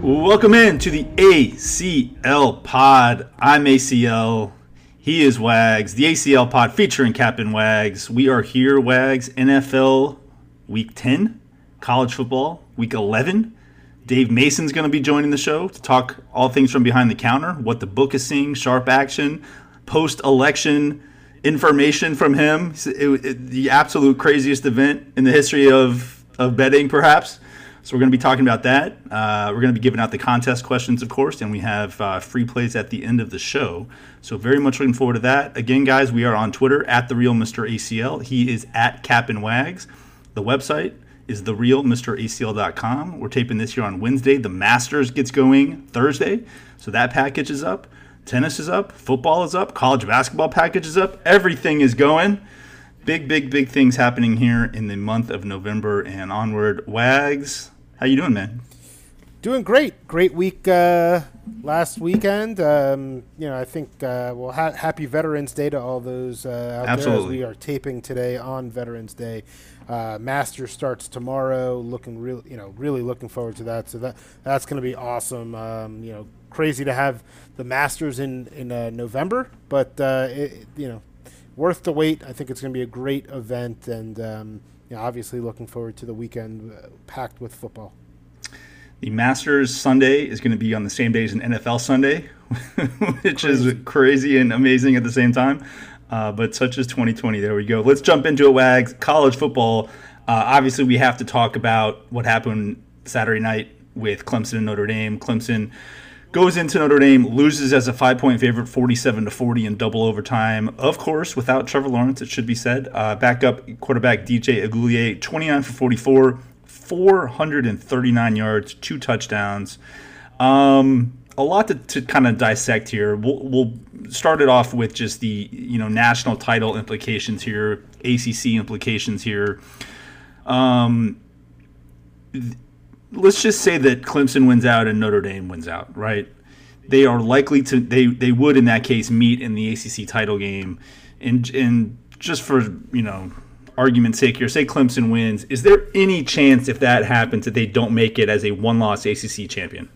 Welcome in to the ACL Pod. I'm ACL. He is Wags. The ACL Pod featuring Captain Wags. We are here, Wags. NFL Week 10, college football Week 11. Dave Mason's going to be joining the show to talk all things from behind the counter, what the book is seeing, sharp action, post election information from him. It, it, the absolute craziest event in the history of, of betting, perhaps. So we're going to be talking about that. Uh, we're going to be giving out the contest questions, of course, and we have uh, free plays at the end of the show. So very much looking forward to that. Again, guys, we are on Twitter at the real Mr. ACL. He is at Cap and Wags. The website is therealmracl.com. We're taping this here on Wednesday. The Masters gets going Thursday, so that package is up. Tennis is up, football is up, college basketball package is up. Everything is going. Big, big, big things happening here in the month of November and onward. Wags, how you doing, man? Doing great. Great week uh, last weekend. Um, you know, I think uh, well, ha- happy Veterans Day to all those uh, out Absolutely. there. As we are taping today on Veterans Day. Uh, Master starts tomorrow. Looking real, you know, really looking forward to that. So that that's going to be awesome. Um, you know, crazy to have the Masters in in uh, November, but uh, it, you know, worth the wait. I think it's going to be a great event, and um, you know, obviously looking forward to the weekend uh, packed with football. The Masters Sunday is going to be on the same day as an NFL Sunday, which is crazy and amazing at the same time. Uh, but such is 2020. There we go. Let's jump into it, Wags. College football. Uh, obviously, we have to talk about what happened Saturday night with Clemson and Notre Dame. Clemson goes into Notre Dame, loses as a five point favorite, 47 to 40 in double overtime. Of course, without Trevor Lawrence, it should be said. Uh, backup quarterback DJ Uiagalelei, 29 for 44, 439 yards, two touchdowns. Um, a lot to, to kind of dissect here. We'll, we'll start it off with just the you know national title implications here, ACC implications here. Um, th- let's just say that Clemson wins out and Notre Dame wins out, right? They are likely to they they would in that case meet in the ACC title game, and and just for you know argument's sake here, say Clemson wins. Is there any chance if that happens that they don't make it as a one loss ACC champion?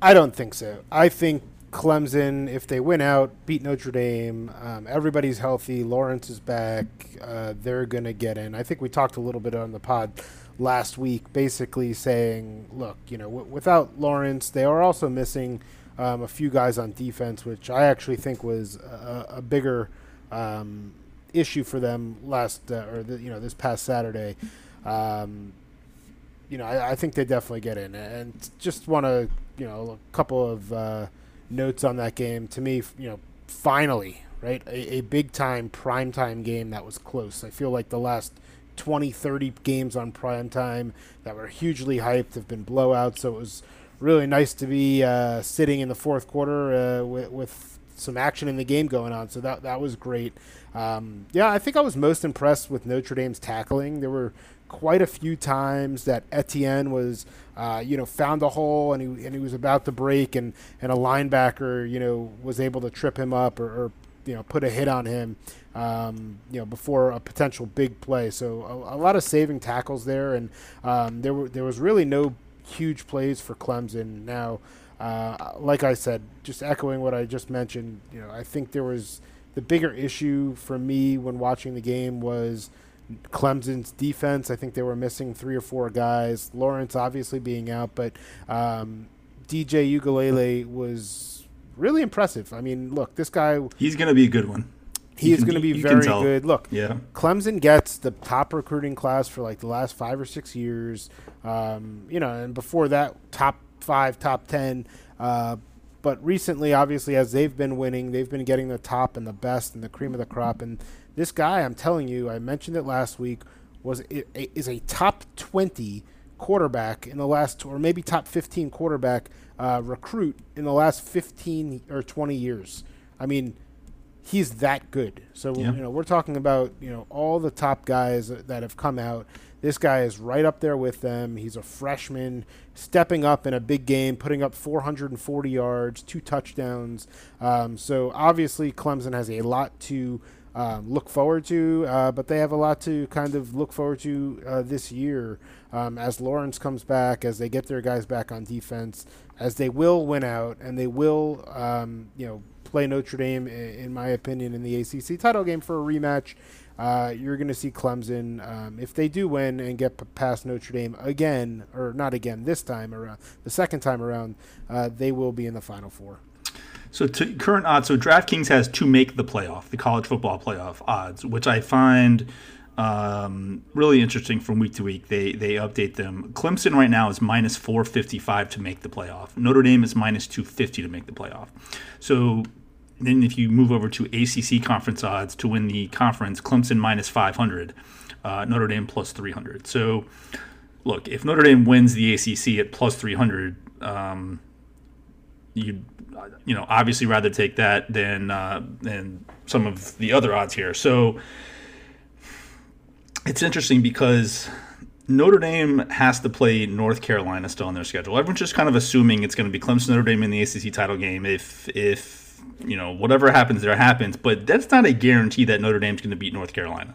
I don't think so. I think Clemson, if they win out, beat Notre Dame, um, everybody's healthy, Lawrence is back, uh, they're going to get in. I think we talked a little bit on the pod last week, basically saying, look, you know, w- without Lawrence, they are also missing um, a few guys on defense, which I actually think was a, a bigger um, issue for them last, uh, or the, you know, this past Saturday. Um, you know, I, I, think they definitely get in, and just want to, you know, a couple of uh, notes on that game. To me, you know, finally, right, a, a big time prime time game that was close. I feel like the last 20, 30 games on prime time that were hugely hyped have been blowouts. So it was really nice to be uh, sitting in the fourth quarter uh, with, with some action in the game going on. So that that was great. Um, yeah, I think I was most impressed with Notre Dame's tackling. There were quite a few times that Etienne was, uh, you know, found a hole and he and he was about to break, and and a linebacker, you know, was able to trip him up or, or you know put a hit on him, um, you know, before a potential big play. So a, a lot of saving tackles there, and um, there were there was really no huge plays for Clemson. Now, uh, like I said, just echoing what I just mentioned, you know, I think there was the bigger issue for me when watching the game was Clemson's defense. I think they were missing three or four guys. Lawrence obviously being out, but um, DJ Uiagalelei was really impressive. I mean, look, this guy. He's going to be a good one. He is going to be very good. Look, yeah. Clemson gets the top recruiting class for like the last five or six years. Um, you know, and before that, top five, top ten. Uh, but recently, obviously, as they've been winning, they've been getting the top and the best and the cream of the crop. And this guy, I'm telling you, I mentioned it last week, was is a top 20 quarterback in the last, or maybe top 15 quarterback uh, recruit in the last 15 or 20 years. I mean, he's that good. So yeah. you know, we're talking about you know all the top guys that have come out. This guy is right up there with them. He's a freshman, stepping up in a big game, putting up 440 yards, two touchdowns. Um, so obviously, Clemson has a lot to um, look forward to, uh, but they have a lot to kind of look forward to uh, this year um, as Lawrence comes back, as they get their guys back on defense, as they will win out and they will, um, you know, play Notre Dame, in my opinion, in the ACC title game for a rematch. Uh, you're going to see Clemson, um, if they do win and get past Notre Dame again, or not again this time around, the second time around, uh, they will be in the Final Four. So to current odds, so DraftKings has to make the playoff, the college football playoff odds, which I find um, really interesting from week to week. They they update them. Clemson right now is minus 455 to make the playoff. Notre Dame is minus 250 to make the playoff. So then if you move over to ACC conference odds to win the conference, Clemson minus 500, uh, Notre Dame plus 300. So, look, if Notre Dame wins the ACC at plus 300, um, you you know obviously rather take that than uh, than some of the other odds here. So it's interesting because Notre Dame has to play North Carolina still on their schedule. Everyone's just kind of assuming it's going to be Clemson Notre Dame in the ACC title game if if you know, whatever happens there happens. But that's not a guarantee that Notre Dame's going to beat North Carolina.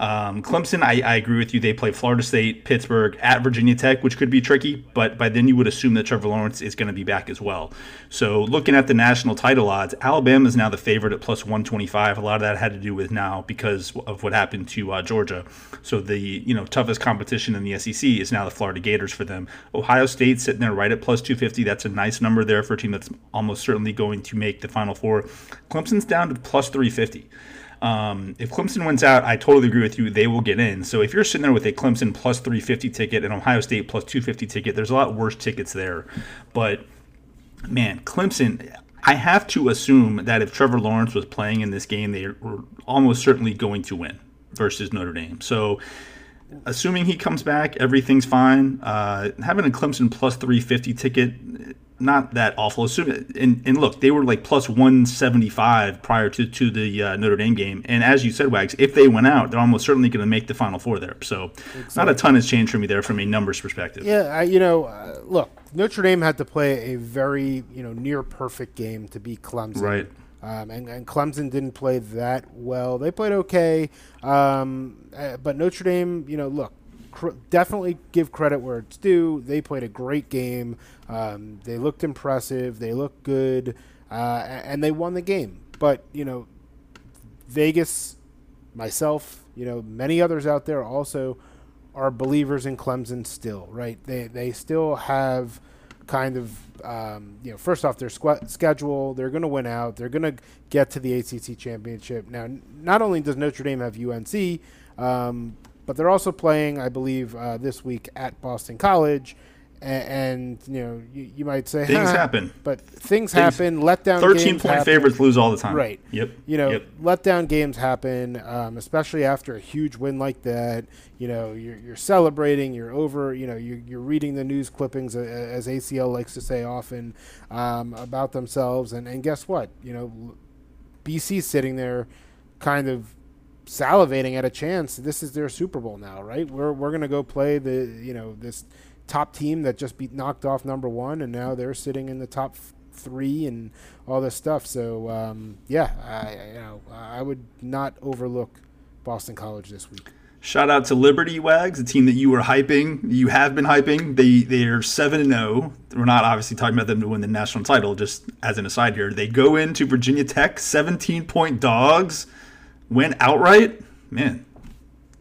Um, Clemson, I, I, agree with you. They play Florida State, Pittsburgh, at Virginia Tech, which could be tricky, but by then you would assume that Trevor Lawrence is going to be back as well. So looking at the national title odds, Alabama is now the favorite at plus 125. A lot of that had to do with now because of what happened to uh, Georgia. So the you know toughest competition in the SEC is now the Florida Gators for them. Ohio State sitting there right at plus 250. That's a nice number there for a team that's almost certainly going to make the Final Four. Clemson's down to plus 350. Um, if Clemson wins out, I totally agree with you. They will get in. So if you're sitting there with a Clemson plus 350 ticket and Ohio State plus 250 ticket, there's a lot worse tickets there. But man, Clemson, I have to assume that if Trevor Lawrence was playing in this game, they were almost certainly going to win versus Notre Dame. So assuming he comes back, everything's fine. Uh, having a Clemson plus 350 ticket not that awful. And, and look, they were like plus 175 prior to, to the uh, Notre Dame game. And as you said, Wags, if they went out, they're almost certainly going to make the Final Four there. So exactly. not a ton has changed for me there from a numbers perspective. Yeah, I, you know, uh, look, Notre Dame had to play a very, you know, near perfect game to beat Clemson. Right. Um, and, and, Clemson didn't play that well. They played okay. Um, uh, but Notre Dame, you know, look, cr- definitely give credit where it's due. They played a great game. Um, they looked impressive. They looked good, uh, and they won the game. But you know, Vegas, myself, you know, many others out there also are believers in Clemson still. Right? They they still have kind of um, you know first off their squ- schedule they're going to win out they're going to get to the ACC championship now not only does Notre Dame have UNC um, but they're also playing, I believe, uh, this week at Boston College. And, and you know, you, you, might say things happen, but things, things happen. Letdown. Thirteen point happen. favorites lose all the time. Right. Yep. You know, yep. letdown games happen, um, especially after a huge win like that. You know, you're, you're celebrating. You're over. You know, you're, you're reading the news clippings, uh, as ACL likes to say often, um, about themselves. And and guess what? You know, BC sitting there, kind of salivating at a chance. This is their Super Bowl now, right? We're we're gonna go play the you know this top team that just beat knocked off number one, and now they're sitting in the top f- three and all this stuff. So um, yeah, I you know I would not overlook Boston College this week. Shout out to Liberty Wags, a team that you were hyping. You have been hyping. They they are seven and zero. Oh. We're not obviously talking about them to win the national title. Just as an aside here, they go into Virginia Tech, seventeen point dogs went outright, man.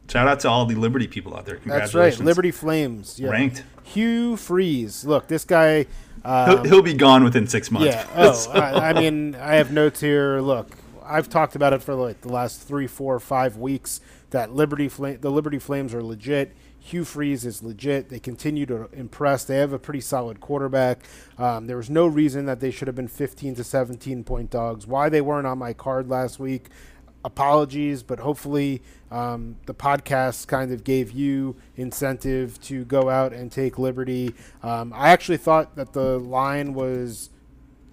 Shout out to all the Liberty people out there. That's right, Liberty Flames. Yeah. Ranked. Hugh Freeze. Look, this guy. Um, he'll, he'll, be gone within six months. Yeah. Oh, so. I, I, mean, I have notes here. Look, I've talked about it for like the last three, four, five weeks. That Liberty, Fl- the Liberty Flames are legit. Hugh Freeze is legit. They continue to impress. They have a pretty solid quarterback. Um, there was no reason that they should have been 15 to 17 point dogs. Why they weren't on my card last week, apologies, but hopefully um, the podcast kind of gave you incentive to go out and take Liberty. Um, I actually thought that the line was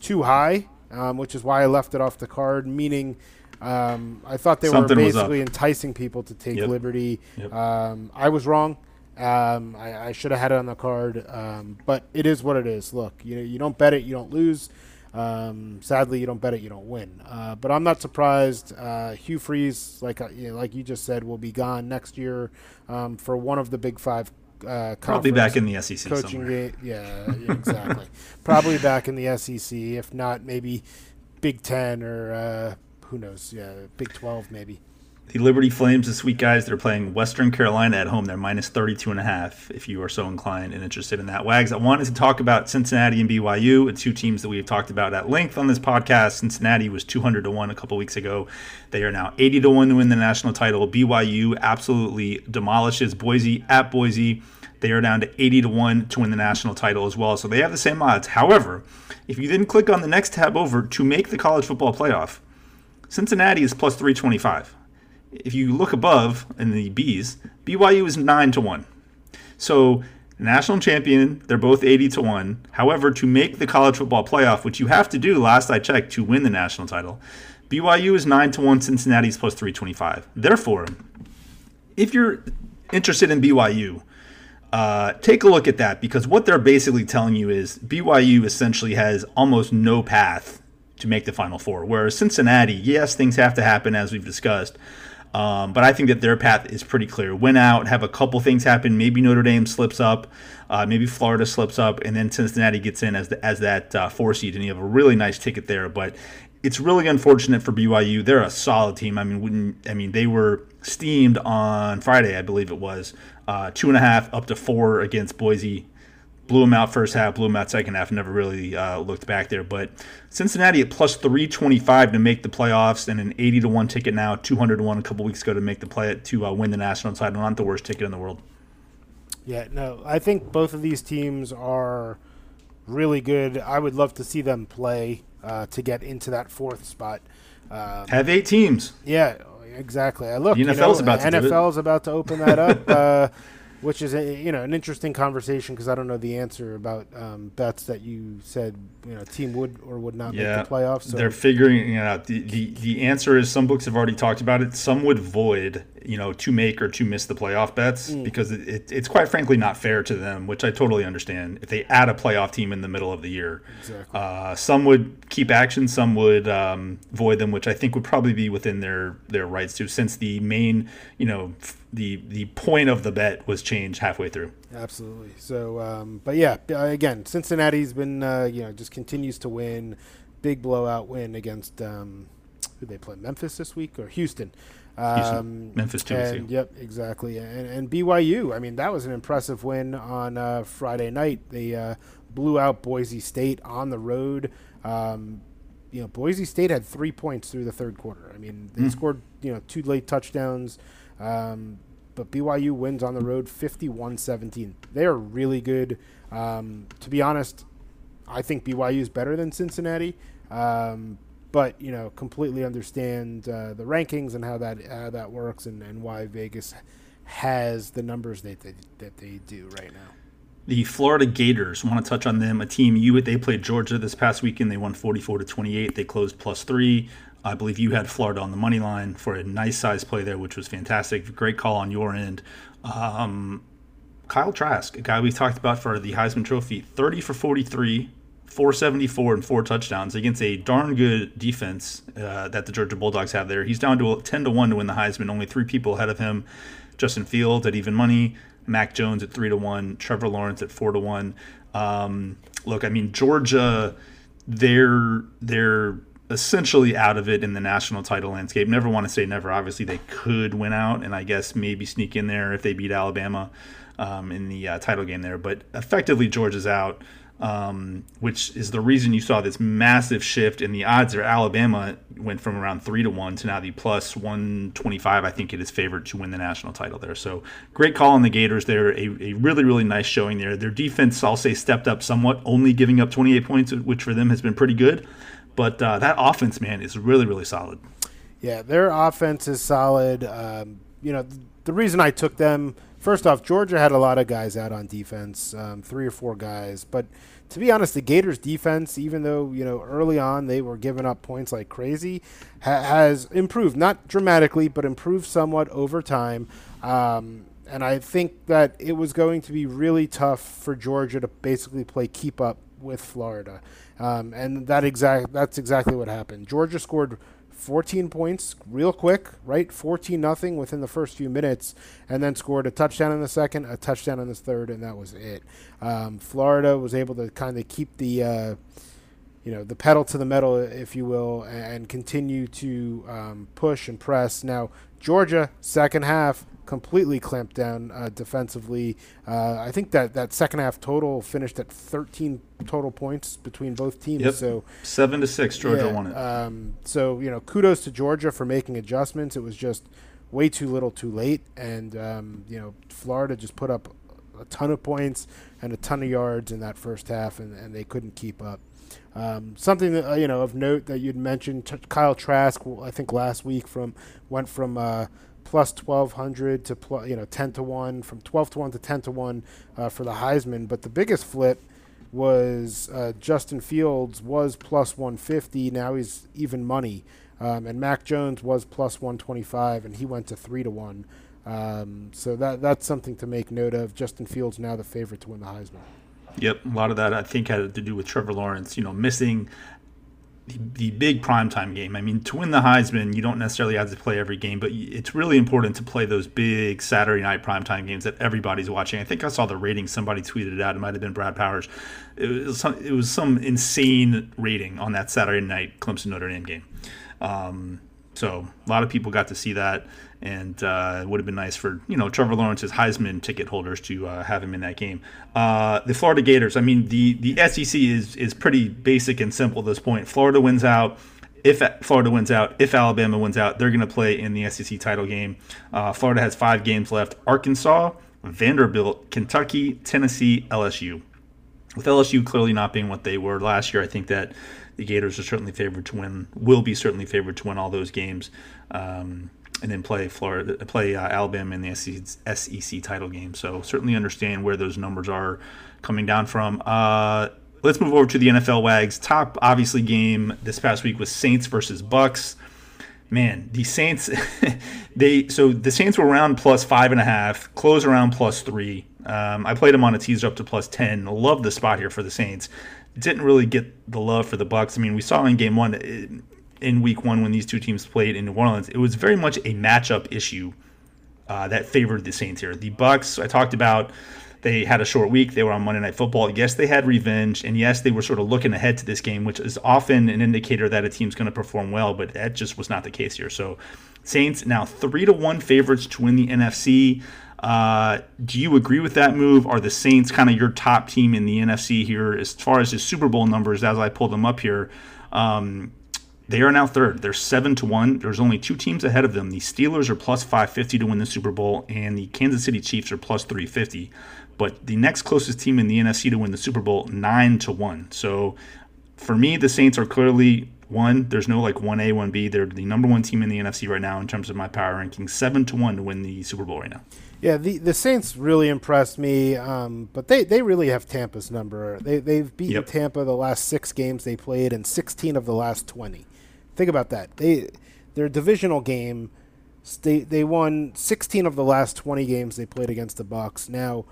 too high, um, which is why I left it off the card, meaning. Um, I thought they Something were basically enticing people to take Yep. Liberty. Yep. Um, I was wrong. Um, I, I should have had it on the card, um, but it is what it is. Look, you you don't bet it, you don't lose. Um, sadly, you don't bet it, you don't win. Uh, but I'm not surprised. Uh, Hugh Freeze, like uh, you know, like you just said, will be gone next year um, for one of the Big Five. Uh, Probably back in the SEC coaching somewhere. game. Yeah, yeah, exactly. Probably back in the SEC, if not maybe Big Ten or uh, who knows? Yeah, Big Twelve maybe. The Liberty Flames this week, guys, they're playing Western Carolina at home. They're minus 32 and a half if you are so inclined and interested in that. Wags, I wanted to talk about Cincinnati and BYU, two teams that we have talked about at length on this podcast. Cincinnati was 200 to 1 a couple weeks ago. They are now 80 to 1 to win the national title. BYU absolutely demolishes Boise at Boise. They are down to 80 to 1 to win the national title as well. So they have the same odds. However, if you then click on the next tab over to make the college football playoff, Cincinnati is plus 325 if you look above in the B's, BYU is nine to one. So national champion, they're both eighty to one. However, to make the college football playoff, which you have to do, last I checked, to win the national title, BYU is nine to one. Cincinnati's plus three twenty five. Therefore, if you're interested in BYU, uh, take a look at that because what they're basically telling you is BYU essentially has almost no path to make the Final Four. Whereas Cincinnati, yes, things have to happen as we've discussed. Um, but I think that their path is pretty clear. Win out, have a couple things happen. Maybe Notre Dame slips up, uh, maybe Florida slips up, and then Cincinnati gets in as the, as that uh, four seed, and you have a really nice ticket there. But it's really unfortunate for BYU. They're a solid team. I mean, I mean they were steamed on Friday, I believe it was, uh, two and a half up to four against Boise blew them out first half, blew them out second half, never really uh, looked back there. But Cincinnati at plus 325 to make the playoffs and an 80 to 1 ticket now, 200 to 1 a couple weeks ago to make the play to uh, win the national title. Not the worst ticket in the world. Yeah, no, I think both of these teams are really good. I would love to see them play uh, to get into that fourth spot. Um, Have eight teams. yeah, exactly. I look. The you know, about to do it. NFL's about to open that up, uh, which is a, you know an interesting conversation because I don't know the answer about um, bets that you said you know team would or would not Yeah, make the playoffs. So They're figuring it out. The, the the answer is some books have already talked about it. Some would void, you know, to make or to miss the playoff bets Mm. because it, it, it's quite frankly not fair to them, which I totally understand. If they add a playoff team in the middle of the year, Exactly. uh, some would keep action, some would um, void them, which I think would probably be within their their rights to, since the main, you know, f- the the point of the bet was changed halfway through. Absolutely. So, um, but yeah, uh, again, Cincinnati's been uh, you know just continues to win, big blowout win against um, who they play Memphis this week or Houston. Um, Memphis, Tennessee. And, yep, exactly. And, and BYU, I mean, that was an impressive win on uh, Friday night. They uh, blew out Boise State on the road. Um, you know, Boise State had three points through the third quarter. I mean, they scored you know two late touchdowns. Um, but BYU wins on the road 51-17. They are really good. Um, to be honest, I think BYU is better than Cincinnati. Um, but you know, completely understand uh, the rankings and how that how that works, and, and why Vegas has the numbers that they, that they do right now. The Florida Gators want to touch on them. A team you they played Georgia this past weekend. They won 44 to 28. They closed plus three. I believe you had Florida on the money line for a nice size play there, which was fantastic. Great call on your end. Um, Kyle Trask, a guy we talked about for the Heisman Trophy, 30 for 43, 474, and four touchdowns against a darn good defense uh, that the Georgia Bulldogs have there. He's down to 10 to 1 to win the Heisman. Only three people ahead of him Justin Fields at even money, Mac Jones at 3 to 1, Trevor Lawrence at 4 to 1. Um, look, I mean, Georgia, they're, essentially out of it in the national title landscape. Never want to say never. Obviously, they could win out, and I guess maybe sneak in there if they beat Alabama um, in the uh, title game there. But effectively, Georgia's out, um, which is the reason you saw this massive shift in the odds. There, Alabama went from around three to one to now the plus one twenty five. I think it is favored to win the national title there. So great call on the Gators there. A, a really really nice showing there. Their defense, I'll say, stepped up somewhat, only giving up twenty eight points, which for them has been pretty good. But uh, that offense, man, is really, really solid. Yeah, their offense is solid. Um, you know, th- the reason I took them first off, Georgia had a lot of guys out on defense, um, three or four guys. But to be honest, the Gators' defense, even though you know early on they were giving up points like crazy, ha- has improved not dramatically, but improved somewhat over time. Um, and I think that it was going to be really tough for Georgia to basically play keep up with Florida, um, and that exact that's exactly what happened. Georgia scored 14 points real quick, right? 14 nothing within the first few minutes, and then scored a touchdown in the second, a touchdown in the third, and that was it. Um, Florida was able to kind of keep the, uh, you know, the pedal to the metal, if you will, and continue to um, push and press. Now, Georgia, second half, completely clamped down uh, defensively. Uh, I think that that second half total finished at 13 total points between both teams. Yep. So seven to six, Georgia yeah, won it. Um, so you know, kudos to Georgia for making adjustments. It was just way too little, too late, and um, you know, Florida just put up a ton of points and a ton of yards in that first half, and, and they couldn't keep up. Um, something that uh, you know of note that you'd mentioned, t- Kyle Trask, I think last week from went from uh, plus 1200 to plus, you know 10 to 1 from 12 to 1 to 10 to 1 uh, for the Heisman. But the biggest flip was uh, Justin Fields was plus 150 now he's even money. Um, and Mac Jones was plus 125 and he went to 3 to 1 um, so that that's something to make note of. Justin Fields now the favorite to win the Heisman. Yep, a lot of that I think had to do with Trevor Lawrence, you know, missing the, the big primetime game. I mean, to win the Heisman, you don't necessarily have to play every game, but it's really important to play those big Saturday night primetime games that everybody's watching. I think I saw the rating somebody tweeted it out. It might have been Brad Powers. It was some, it was some insane rating on that Saturday night Clemson Notre Dame game. Um, so a lot of people got to see that, and uh, it would have been nice for you know Trevor Lawrence's Heisman ticket holders to uh, have him in that game. Uh, the Florida Gators. I mean, the the SEC is is pretty basic and simple at this point. Florida wins out. If Florida wins out, if Alabama wins out, they're going to play in the SEC title game. Uh, Florida has five games left: Arkansas, Vanderbilt, Kentucky, Tennessee, LSU. With LSU clearly not being what they were last year, I think that the Gators are certainly favored to win. Will be certainly favored to win all those games, um, and then play Florida, play uh, Alabama in the SEC title game. So certainly understand where those numbers are coming down from. Uh, let's move over to the NFL Wags. Top obviously game this past week was Saints versus Bucks. Man, the Saints, they so the Saints were around plus five and a half, close around plus three. Um, I played them on a teaser up to plus ten. Love the spot here for the Saints didn't really get the love for the Bucks. I mean, we saw in Game One, in Week One, when these two teams played in New Orleans, it was very much a matchup issue uh, that favored the Saints here. The Bucks, I talked about, they had a short week. They were on Monday Night Football. Yes, they had revenge, and yes, they were sort of looking ahead to this game, which is often an indicator that a team's going to perform well. But that just was not the case here. So, Saints now three to one favorites to win the NFC. Uh, do you agree with that move? Are the Saints kind of your top team in the NFC here as far as the Super Bowl numbers? As I pull them up here, um, they are now third. They're seven to one. There's only two teams ahead of them. The Steelers are plus five fifty to win the Super Bowl, and the Kansas City Chiefs are plus three fifty. But the next closest team in the NFC to win the Super Bowl, nine to one. So for me, the Saints are clearly one. There's no like one A, one B. They're the number one team in the NFC right now in terms of my power ranking. Seven to one to win the Super Bowl right now. Yeah, the the Saints really impressed me, um, but they, they really have Tampa's number. They they've beaten yep. Tampa the last six games they played, and 16 of the last 20. Think about that. They their divisional game, they they won 16 of the last 20 games they played against the Bucks. Now,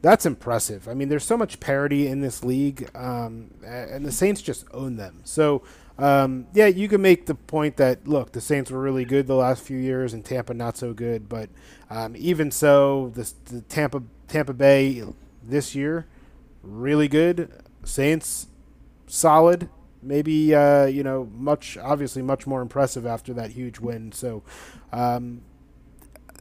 that's impressive. I mean, there's so much parity in this league, um, and the Saints just own them. So um, yeah, you can make the point that look, the Saints were really good the last few years, and Tampa not so good. But um, even so, the, the Tampa Tampa Bay this year really good. Saints solid. Maybe uh, you know much obviously much more impressive after that huge win. So. Um,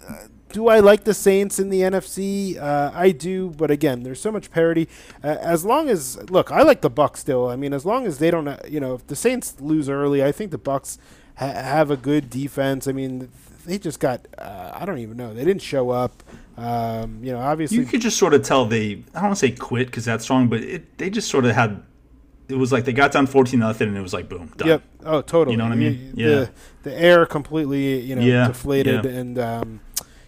uh, do I like the Saints in the NFC? Uh, I do, but again, there's so much parity. Uh, as long as look, I like the Bucks still. I mean, as long as they don't, uh, you know, if the Saints lose early, I think the Bucks ha- have a good defense. I mean, they just got I don't even know. They didn't show up. Um, you know, obviously you could just sort of tell they I don't want to say quit because that's wrong, but it, they just sort of had it was like they got down fourteen nothing, and it was like boom, done. Yep. Oh, totally. You know what I mean? The, Yeah. The air completely, you know, Yeah, deflated, yeah. and um,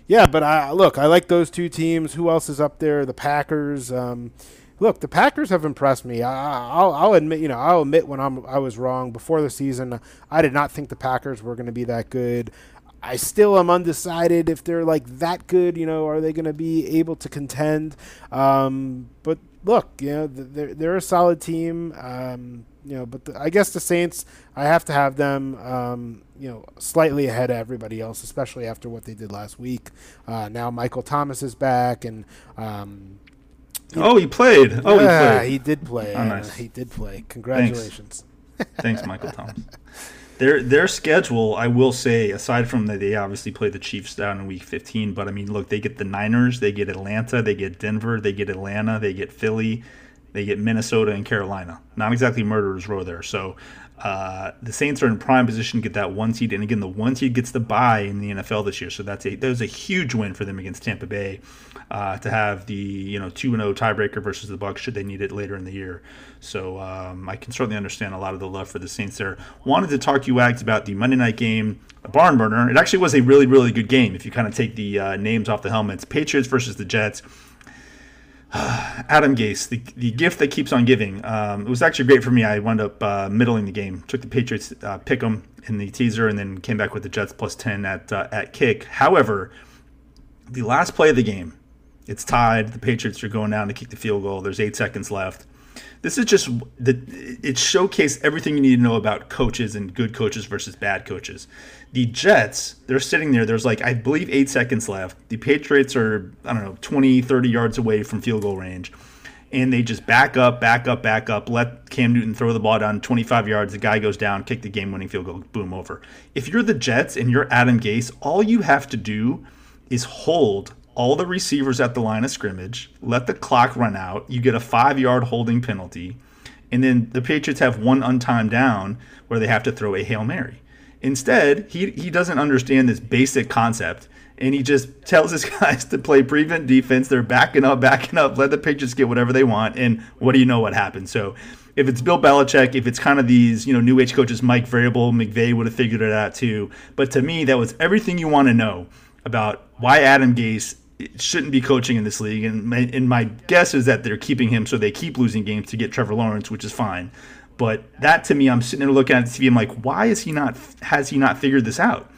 yeah. But I look, I like those two teams. Who else is up there? The Packers. Um, look, the Packers have impressed me. I, I'll, I'll admit, you know, I'll admit when I'm I was wrong before the season. I did not think the Packers were going to be that good. I still am undecided if they're like that good. You know, are they going to be able to contend? Um, but look, you know, they're they're a solid team. Um, you know, but the, I guess the Saints, I have to have them. Um, you know, slightly ahead of everybody else, especially after what they did last week. Uh, now Michael Thomas is back, and um, Oh, he played. Oh, yeah, he played. he did play. Oh, Uh, nice. he did play. Congratulations. Thanks, Michael Thomas. Their their schedule, I will say, aside from that they obviously play the Chiefs down in Week 15, but I mean, look, they get the Niners, they get Atlanta, they get Denver, they get Atlanta, they get Philly, they get Minnesota and Carolina. Not exactly murderers row there. So uh, the Saints are in prime position to get that one seed, and again, the one seed gets the bye in the NFL this year. So that's a that was a huge win for them against Tampa Bay uh, to have the you know two and zero tiebreaker versus the Bucks should they need it later in the year. So um, I can certainly understand a lot of the love for the Saints there. Wanted to talk to you, Wags, about the Monday night game, a barn burner. It actually was a really really good game if you kind of take the uh, names off the helmets. Patriots versus the Jets. Adam Gase, the, the gift that keeps on giving. Um, it was actually great for me. I wound up uh, middling the game. Took the Patriots uh, them in the teaser, and then came back with the Jets plus ten at uh, at kick. However, the last play of the game, it's tied. The Patriots are going down to kick the field goal. There's eight seconds left. This is just the it showcased everything you need to know about coaches and good coaches versus bad coaches. The Jets, they're sitting there. There's like I believe 8 seconds left. The Patriots are I don't know 20 30 yards away from field goal range. And they just back up, back up, back up, let Cam Newton throw the ball down 25 yards. The guy goes down, kick the game winning field goal, boom, over. If you're the Jets and you're Adam Gase, all you have to do is hold all the receivers at the line of scrimmage, let the clock run out. You get a five yard holding penalty. And then the Patriots have one untimed down where they have to throw a Hail Mary. Instead, he, he doesn't understand this basic concept. And he just tells his guys to play prevent defense. They're backing up, backing up. Let the Patriots get whatever they want. And what do you know what happens? So if it's Bill Belichick, if it's kind of these, you know, new age coaches, Mike Vrabel, McVay would have figured it out too. But to me, that was everything you want to know about why Adam Gase shouldn't be coaching in this league. And my, and my guess is that they're keeping him so they keep losing games to get Trevor Lawrence, which is fine. But that to me, I'm sitting there looking at the TV. I'm like, why is he not? Has he not figured this out?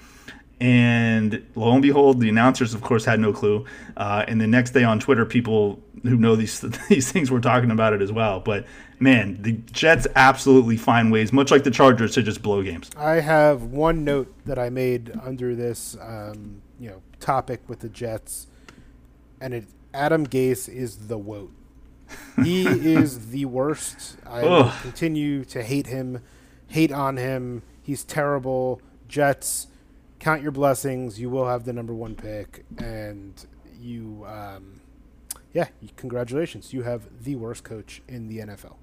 And lo and behold, the announcers, of course, had no clue. Uh, and the next day on Twitter, people who know these these things were talking about it as well. But man, the Jets absolutely find ways, much like the Chargers, to just blow games. I have one note that I made under this, um, you know, topic with the Jets, and it Adam Gase is the woat. He is the worst. I Ugh. continue to hate him, hate on him. He's terrible. Jets, count your blessings. You will have the number one pick, and you, um, yeah, congratulations. You have the worst coach in the NFL.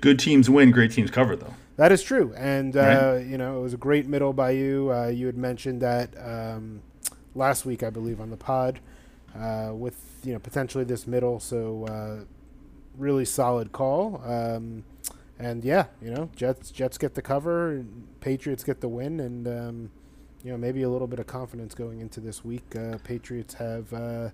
Good teams win, great teams cover, though. That is true, and uh, Right. you know it was a great middle by you. Uh, you had mentioned that um, last week, I believe, on the pod, uh, with you know potentially this middle. So uh, really solid call. Um, and yeah, you know Jets Jets get the cover, Patriots get the win, and um, you know maybe a little bit of confidence going into this week. Uh, Patriots have uh,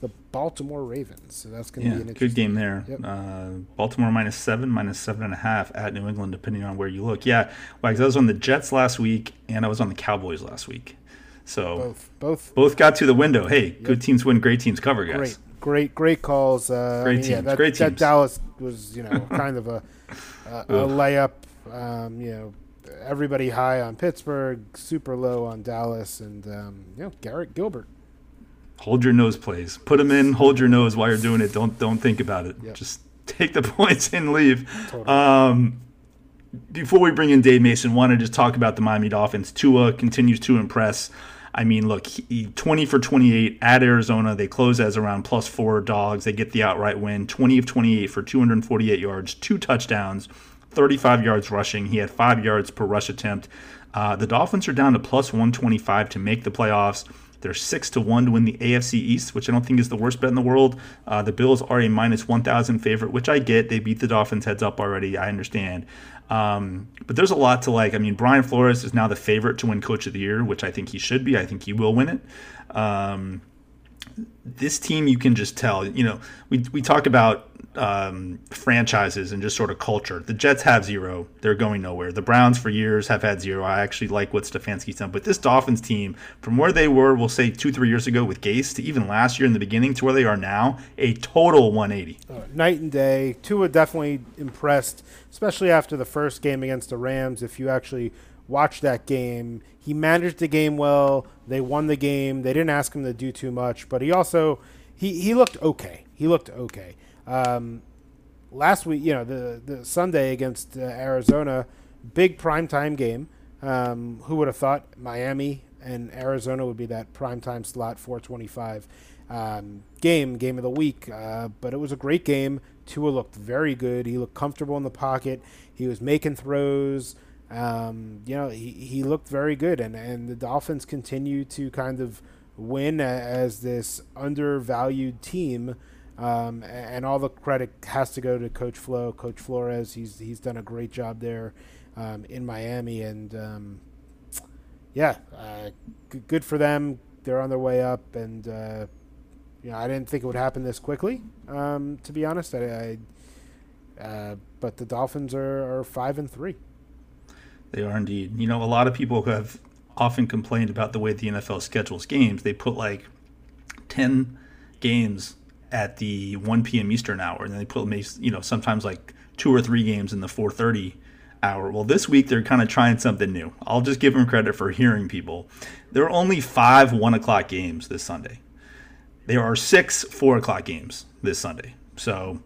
the Baltimore Ravens, so that's going to Yeah, be an good game there. Yep. Uh, Baltimore minus seven, minus seven and a half at New England, depending on where you look. Yeah, Wags, I was on the Jets last week, and I was on the Cowboys last week. So both, Both both got to the window. Hey, good teams win, great teams cover, guys. Great, great, great calls. Uh, Great I mean, yeah, that, great that. Dallas was, you know, kind of a, a, a layup. Um, you know, everybody high on Pittsburgh, super low on Dallas, and um, you know, Garrett Gilbert. Hold your nose, plays. Put them in. Hold your nose while you're doing it. Don't don't think about it. Yep. Just take the points and leave. Totally. Um, before we bring in Dave Mason, want to just talk about the Miami Dolphins. Tua continues to impress. I mean, look, he, 20 for 28 at Arizona. They close as around plus four dogs. They get the outright win. 20 of 28 for 248 yards, two touchdowns, 35 yards rushing. He had five yards per rush attempt. Uh, the Dolphins are down to plus 125 to make the playoffs. They're six to one to win the AFC East, which I don't think is the worst bet in the world. Uh, the Bills are a minus one thousand favorite, which I get. They beat the Dolphins heads up already. I understand. Um, but there's a lot to like. I mean, Brian Flores is now the favorite to win Coach of the Year, which I think he should be. I think he will win it. Um, this team, you can just tell. You know, we we talk about um, franchises and just sort of culture. The Jets have zero; they're going nowhere. The Browns for years have had zero. I actually like what Stefanski's done, but this Dolphins team, from where they were, we'll say two, three years ago with Gase, to even last year in the beginning, to where they are now, a total 180. Uh, night and day. Tua definitely impressed, especially after the first game against the Rams. If you actually watch that game, he managed the game well. They won the game. They didn't ask him to do too much, but he also he, he looked okay. He looked okay. Um, last week, you know, the the Sunday against uh, Arizona, big primetime game. Um, who would have thought Miami and Arizona would be that primetime slot 425 um, game, game of the week? Uh, but it was a great game. Tua looked very good. He looked comfortable in the pocket. He was making throws. Um, you know, he, he looked very good, and, and the Dolphins continue to kind of win as this undervalued team. Um, and all the credit has to go to Coach Flo, Coach Flores. He's he's done a great job there um, in Miami, and um, yeah, uh, g- good for them. They're on their way up, and uh, you know I didn't think it would happen this quickly. Um, to be honest, I, I uh, but the Dolphins are, are five and three. They are indeed. You know, a lot of people have often complained about the way the NFL schedules games. They put like ten games at the 1 p.m. Eastern hour, and then they put you know sometimes like two or three games in the 4:30 hour. Well, this week they're kind of trying something new. I'll just give them credit for hearing people. There are only five one o'clock games this Sunday. There are six four o'clock games this Sunday. So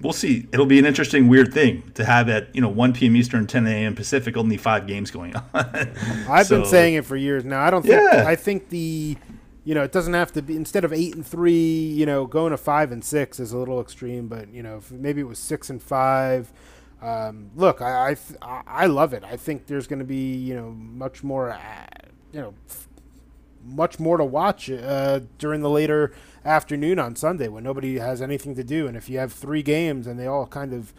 we'll see. It'll be an interesting, weird thing to have at you know 1 p.m. Eastern, 10 a.m. Pacific, only five games going on. I've so, been saying it for years now. I don't think. Yeah. I think the you know, it doesn't have to be instead of eight and three. You know, going to five and six is a little extreme, but you know, maybe it was six and five. Um, look, I, I, I love it. I think there's going to be you know much more, uh, you know, much more to watch uh, during the later afternoon on Sunday when nobody has anything to do, and if you have three games and they all kind of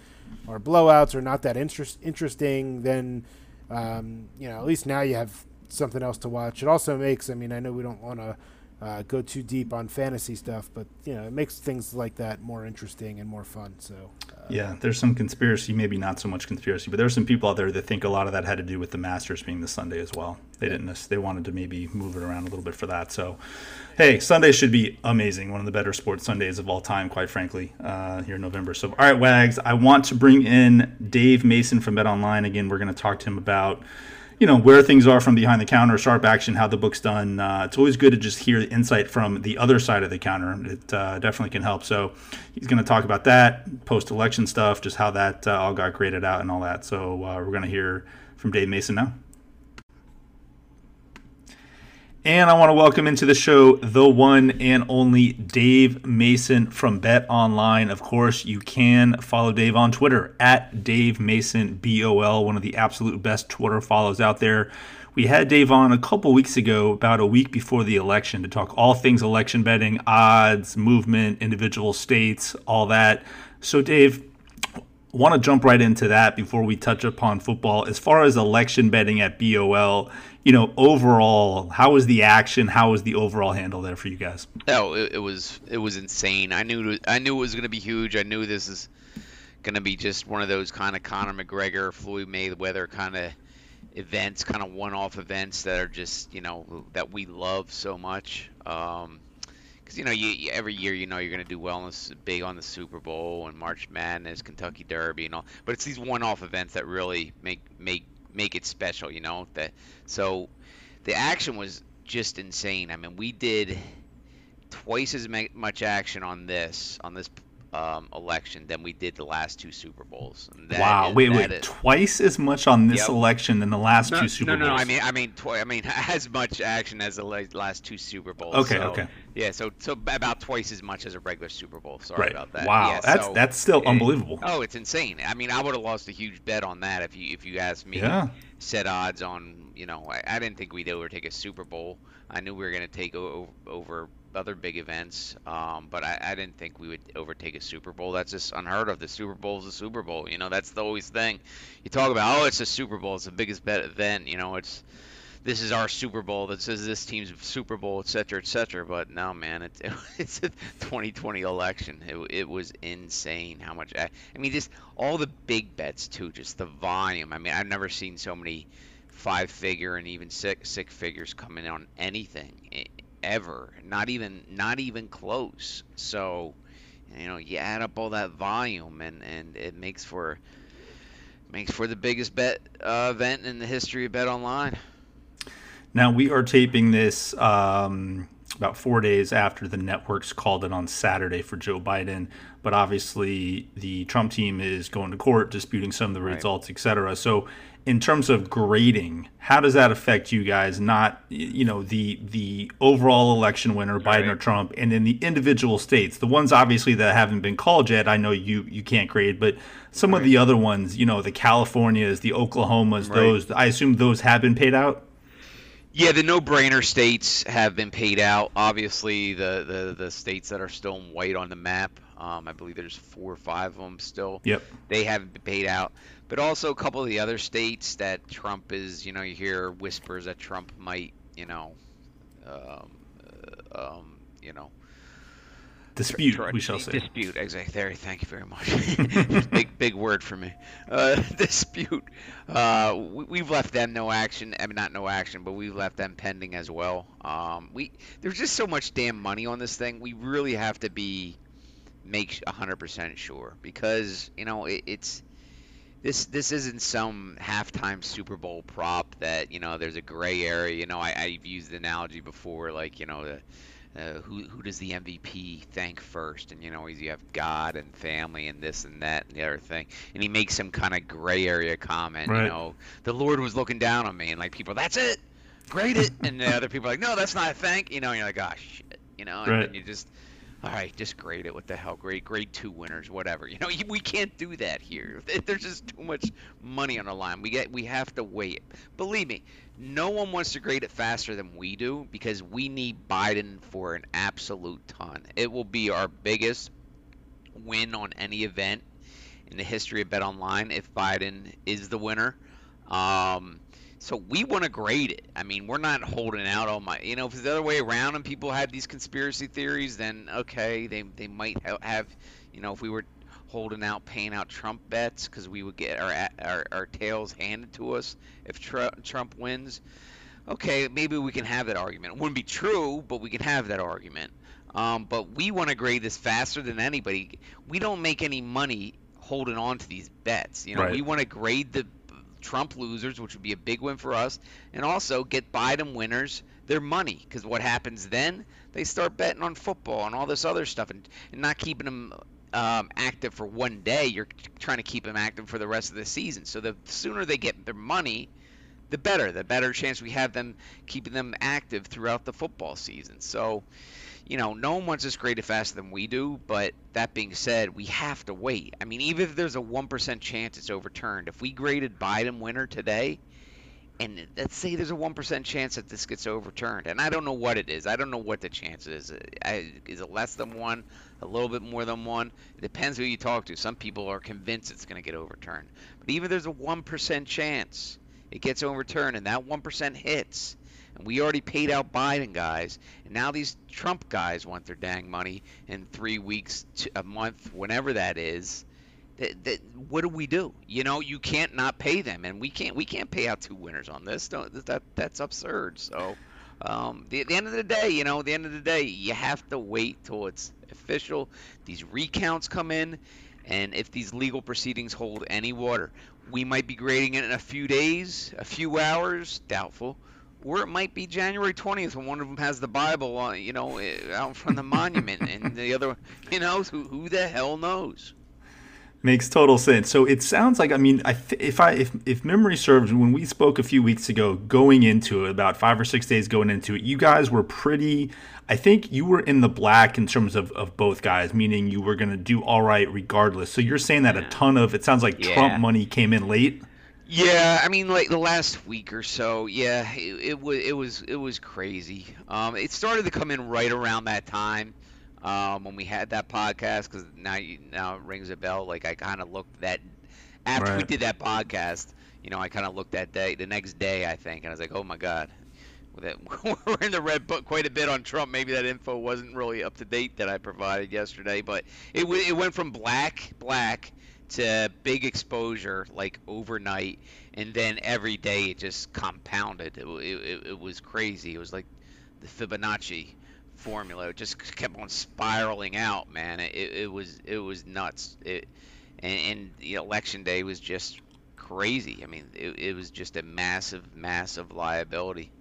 are blowouts or not that interest, interesting, then um, you know at least now you have something else to watch. It also makes. I mean, I know we don't want to uh, go too deep on fantasy stuff, but you know it makes things like that more interesting and more fun. So uh, yeah, there's some conspiracy, maybe not so much conspiracy, but there's some people out there that think a lot of that had to do with the Masters being the Sunday as well. They didn't. They wanted to maybe move it around a little bit for that. So hey, Sunday should be amazing. One of the better sports Sundays of all time, quite frankly, uh, here in November. So all right, Wags, I want to bring in Dave Mason from Bet Online again. We're going to talk to him about you know where things are from behind the counter, sharp action, how the book's done. Uh, it's always good to just hear the insight from the other side of the counter. It uh, definitely can help. So he's going to talk about that post-election stuff, just how that uh, all got graded out and all that. So uh, we're going to hear from Dave Mason now. And I want to welcome into the show the one and only Dave Mason from Bet Online. Of course, you can follow Dave on Twitter at Dave Mason BOL, one of the absolute best Twitter follows out there. We had Dave on a couple weeks ago, about a week before the election, to talk all things election betting, odds, movement, individual states, all that. So, Dave, want to jump right into that before we touch upon football. As far as election betting at BOL, you know, overall, how was the action? How was the overall handle there for you guys? No, it, it was it was insane. I knew I knew it was going to be huge. I knew this is going to be just one of those kind of Conor McGregor, Floyd Mayweather kind of events, kind of one-off events that are just you know that we love so much. Um, because you know you, every year you know you're going to do well big on the Super Bowl and March Madness, Kentucky Derby and all, but it's these one-off events that really make make make it special, you know. That so the action was just insane. I mean, we did twice as much action on this on this um, election than we did the last two Super Bowls. That wow, is- wait, wait, is- twice as much on this Yep. election than the last no, two Super Bowls. no, Bowls. no, I mean, I mean, twi- I mean, as much action as the last two Super Bowls. Okay, so- okay. Yeah, so so about twice as much as a regular Super Bowl. Sorry right. about that. Wow, Yeah, that's so- that's still eh, unbelievable. Oh, it's insane. I mean, I would have lost a huge bet on that if you if you asked me. Yeah. Set odds on, you know, I, I didn't think we'd overtake a Super Bowl. I knew we were going to take o- over other big events, um, but I, I didn't think we would overtake a Super Bowl. That's just unheard of. The Super Bowl is a Super Bowl. You know, that's the always thing. You talk about, oh, it's a Super Bowl. It's the biggest bet event. You know, it's this is our Super Bowl. This is this team's Super Bowl, et cetera, et cetera. But no, man, it's it's a 2020 election. It, it was insane how much. I, I mean, just all the big bets too. Just the volume. I mean, I've never seen so many five-figure and even six six figures come in on anything ever. Not even not even close. So, you know, you add up all that volume, and and it makes for makes for the biggest bet uh, event in the history of Bet Online. Now we are taping this um, about four days after the networks called it on Saturday for Joe Biden, but obviously the Trump team is going to court disputing some of the Right. results, et cetera. So, in terms of grading, how does that affect you guys? Not you know the the overall election winner, Biden or Trump, and then the individual states, the ones obviously that haven't been called yet. I know you you can't grade, but some of the other ones, you know, the Californias, the Oklahomas, Right. those I assume those have been paid out. Yeah, the no-brainer states have been paid out. Obviously, the, the, the states that are still in white on the map, um, I believe there's four or five of them still. Yep. They haven't been paid out. But also a couple of the other states that Trump is, you know, you hear whispers that Trump might, you know, um, uh, um, you know, dispute, Try- we shall say. Dispute, exactly. There, thank you very much. big, big word for me. Uh, dispute. Uh, we, we've left them no action. I mean, not no action, but we've left them pending as well. Um, we there's just so much damn money on this thing. We really have to be make 100% sure because you know it, it's this this isn't some halftime Super Bowl prop that you know there's a gray area. You know, I, I've used the analogy before, like you know the uh, who who does the MVP thank first? And you know, you have God and family and this and that and the other thing. And he makes some kind of gray area comment. Right. You know, the Lord was looking down on me, and like people, that's it, grade it. and the other people are like, no, that's not a thank. You know, and you're like, oh shit. You know, and Right. then you just. All right, just grade it. What the hell? Grade grade two winners, whatever. You know, we can't do that here. There's just too much money on the line. We get we have to wait. Believe me, no one wants to grade it faster than we do because we need Biden for an absolute ton. It will be our biggest win on any event in the history of Bet Online if Biden is the winner. Um, so we want to grade it. I mean, we're not holding out on my. You know, if it's the other way around and people have these conspiracy theories, then okay, they they might have. You know, if we were holding out, paying out Trump bets because we would get our, our our tails handed to us if Tru- Trump wins. Okay, maybe we can have that argument. It wouldn't be true, but we can have that argument. Um, but we want to grade this faster than anybody. We don't make any money holding on to these bets. You know, Right. we want to grade the Trump losers, which would be a big win for us, and also get Biden winners their money. Because what happens then? They start betting on football and all this other stuff, and, and not keeping them um, active for one day. You're trying to keep them active for the rest of the season. So the sooner they get their money, the better. The better chance we have them keeping them active throughout the football season. So, you know, no one wants us graded faster than we do. But that being said, we have to wait. I mean, even if there's a one percent chance it's overturned, if we graded Biden winner today, and let's say there's a one percent chance that this gets overturned, and I don't know what it is. I don't know what the chance is. I- Is it less than one? A little bit more than one? It depends who you talk to. Some people are convinced it's going to get overturned, but even if there's a one percent chance it gets overturned, and that one percent hits, and we already paid out Biden guys, and now these Trump guys want their dang money in three weeks, a month, whenever that is. That, that, what do we do? You know, you can't not pay them, and we can't we can't pay out two winners on this. That that's absurd. So, um, the, at the end of the day, you know, the end of the day, you have to wait till it's official. These recounts come in, and if these legal proceedings hold any water, we might be grading it in a few days, a few hours, doubtful, or it might be January 20th when one of them has the Bible, uh, you know, eh, out from the monument, and the other, you know, who, who the hell knows? Makes total sense. So it sounds like I mean, I th- if I if if memory serves, when we spoke a few weeks ago, going into it, about five or six days going into it, you guys were pretty. I think you were in the black in terms of, of both guys, meaning you were going to do all right regardless. So you're saying that a ton of it sounds like Yeah. Trump money came in late. Yeah, I mean, like the last week or so, yeah, it, it was it was it was crazy. Um, it started to come in right around that time um, when we had that podcast because now you, now it rings a bell. Like I kind of looked that after we did that podcast, you know, I kind of looked that day, the next day, I think, and I was like, oh my god. With it- We're in the red book quite a bit on Trump. Maybe that info wasn't really up to date that I provided yesterday, but it w- it went from black black to big exposure like overnight, and then every day it just compounded. It, it, it, was crazy. It was like the Fibonacci formula. It just kept on spiraling out, man. It, it was it was nuts. It and, and the election day was just crazy. I mean, it, it was just a massive, massive liability.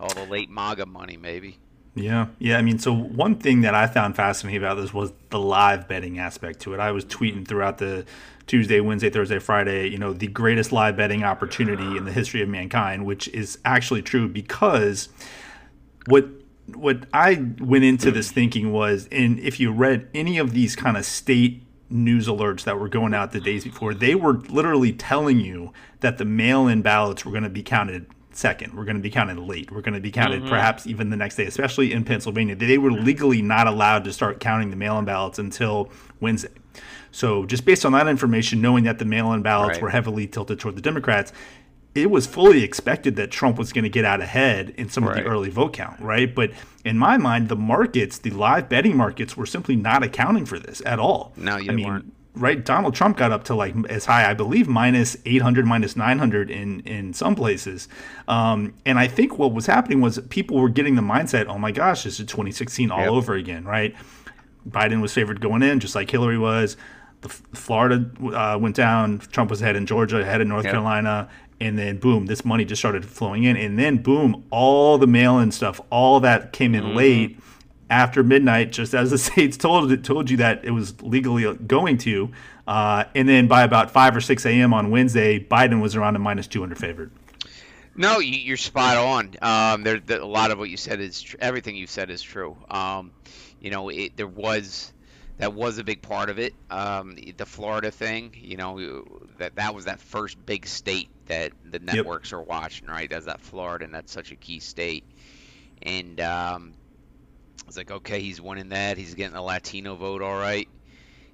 All the late MAGA money, maybe. Yeah, yeah. I mean, so one thing that I found fascinating about this was the live betting aspect to it. I was tweeting throughout the Tuesday, Wednesday, Thursday, Friday, you know, the greatest live betting opportunity in the history of mankind, which is actually true because what what I went into this thinking was, and if you read any of these kind of state news alerts that were going out the days before, they were literally telling you that the mail-in ballots were going to be counted second. We're going to be counted late. We're going to be counted mm-hmm. perhaps even the next day, especially in Pennsylvania. They were mm-hmm. legally not allowed to start counting the mail-in ballots until Wednesday. So just based on that information, knowing that the mail-in ballots Right. were heavily tilted toward the Democrats, it was fully expected that Trump was going to get out ahead in some of the early vote count, right? But in my mind, the markets, the live betting markets, were simply not accounting for this at all. No, you I mean, weren't. Right? Donald Trump got up to like as high, I believe, minus 800, minus 900 in in some places. Um, and I think what was happening was people were getting the mindset, oh my gosh, this is 2016 all Yep. over again, right? Biden was favored going in, just like Hillary was. The F- Florida uh, went down. Trump was ahead in Georgia, ahead in North Yep. Carolina, and then boom, this money just started flowing in, and then boom, all the mail-in stuff, all that came in late after midnight, just as the states told told you that it was legally going to, uh, and then by about five or six a.m. on Wednesday, Biden was around a minus two hundred favored. No, you- you're spot on. Um, there, there, a lot of what you said is tr- everything you said is true. Um, you know, it, there was that was a big part of it. Um, the Florida thing, you know, that that was that first big state that the networks are watching, right? That's that Florida, and that's such a key state. And um, it's like, okay, he's winning that. He's getting the Latino vote, all right.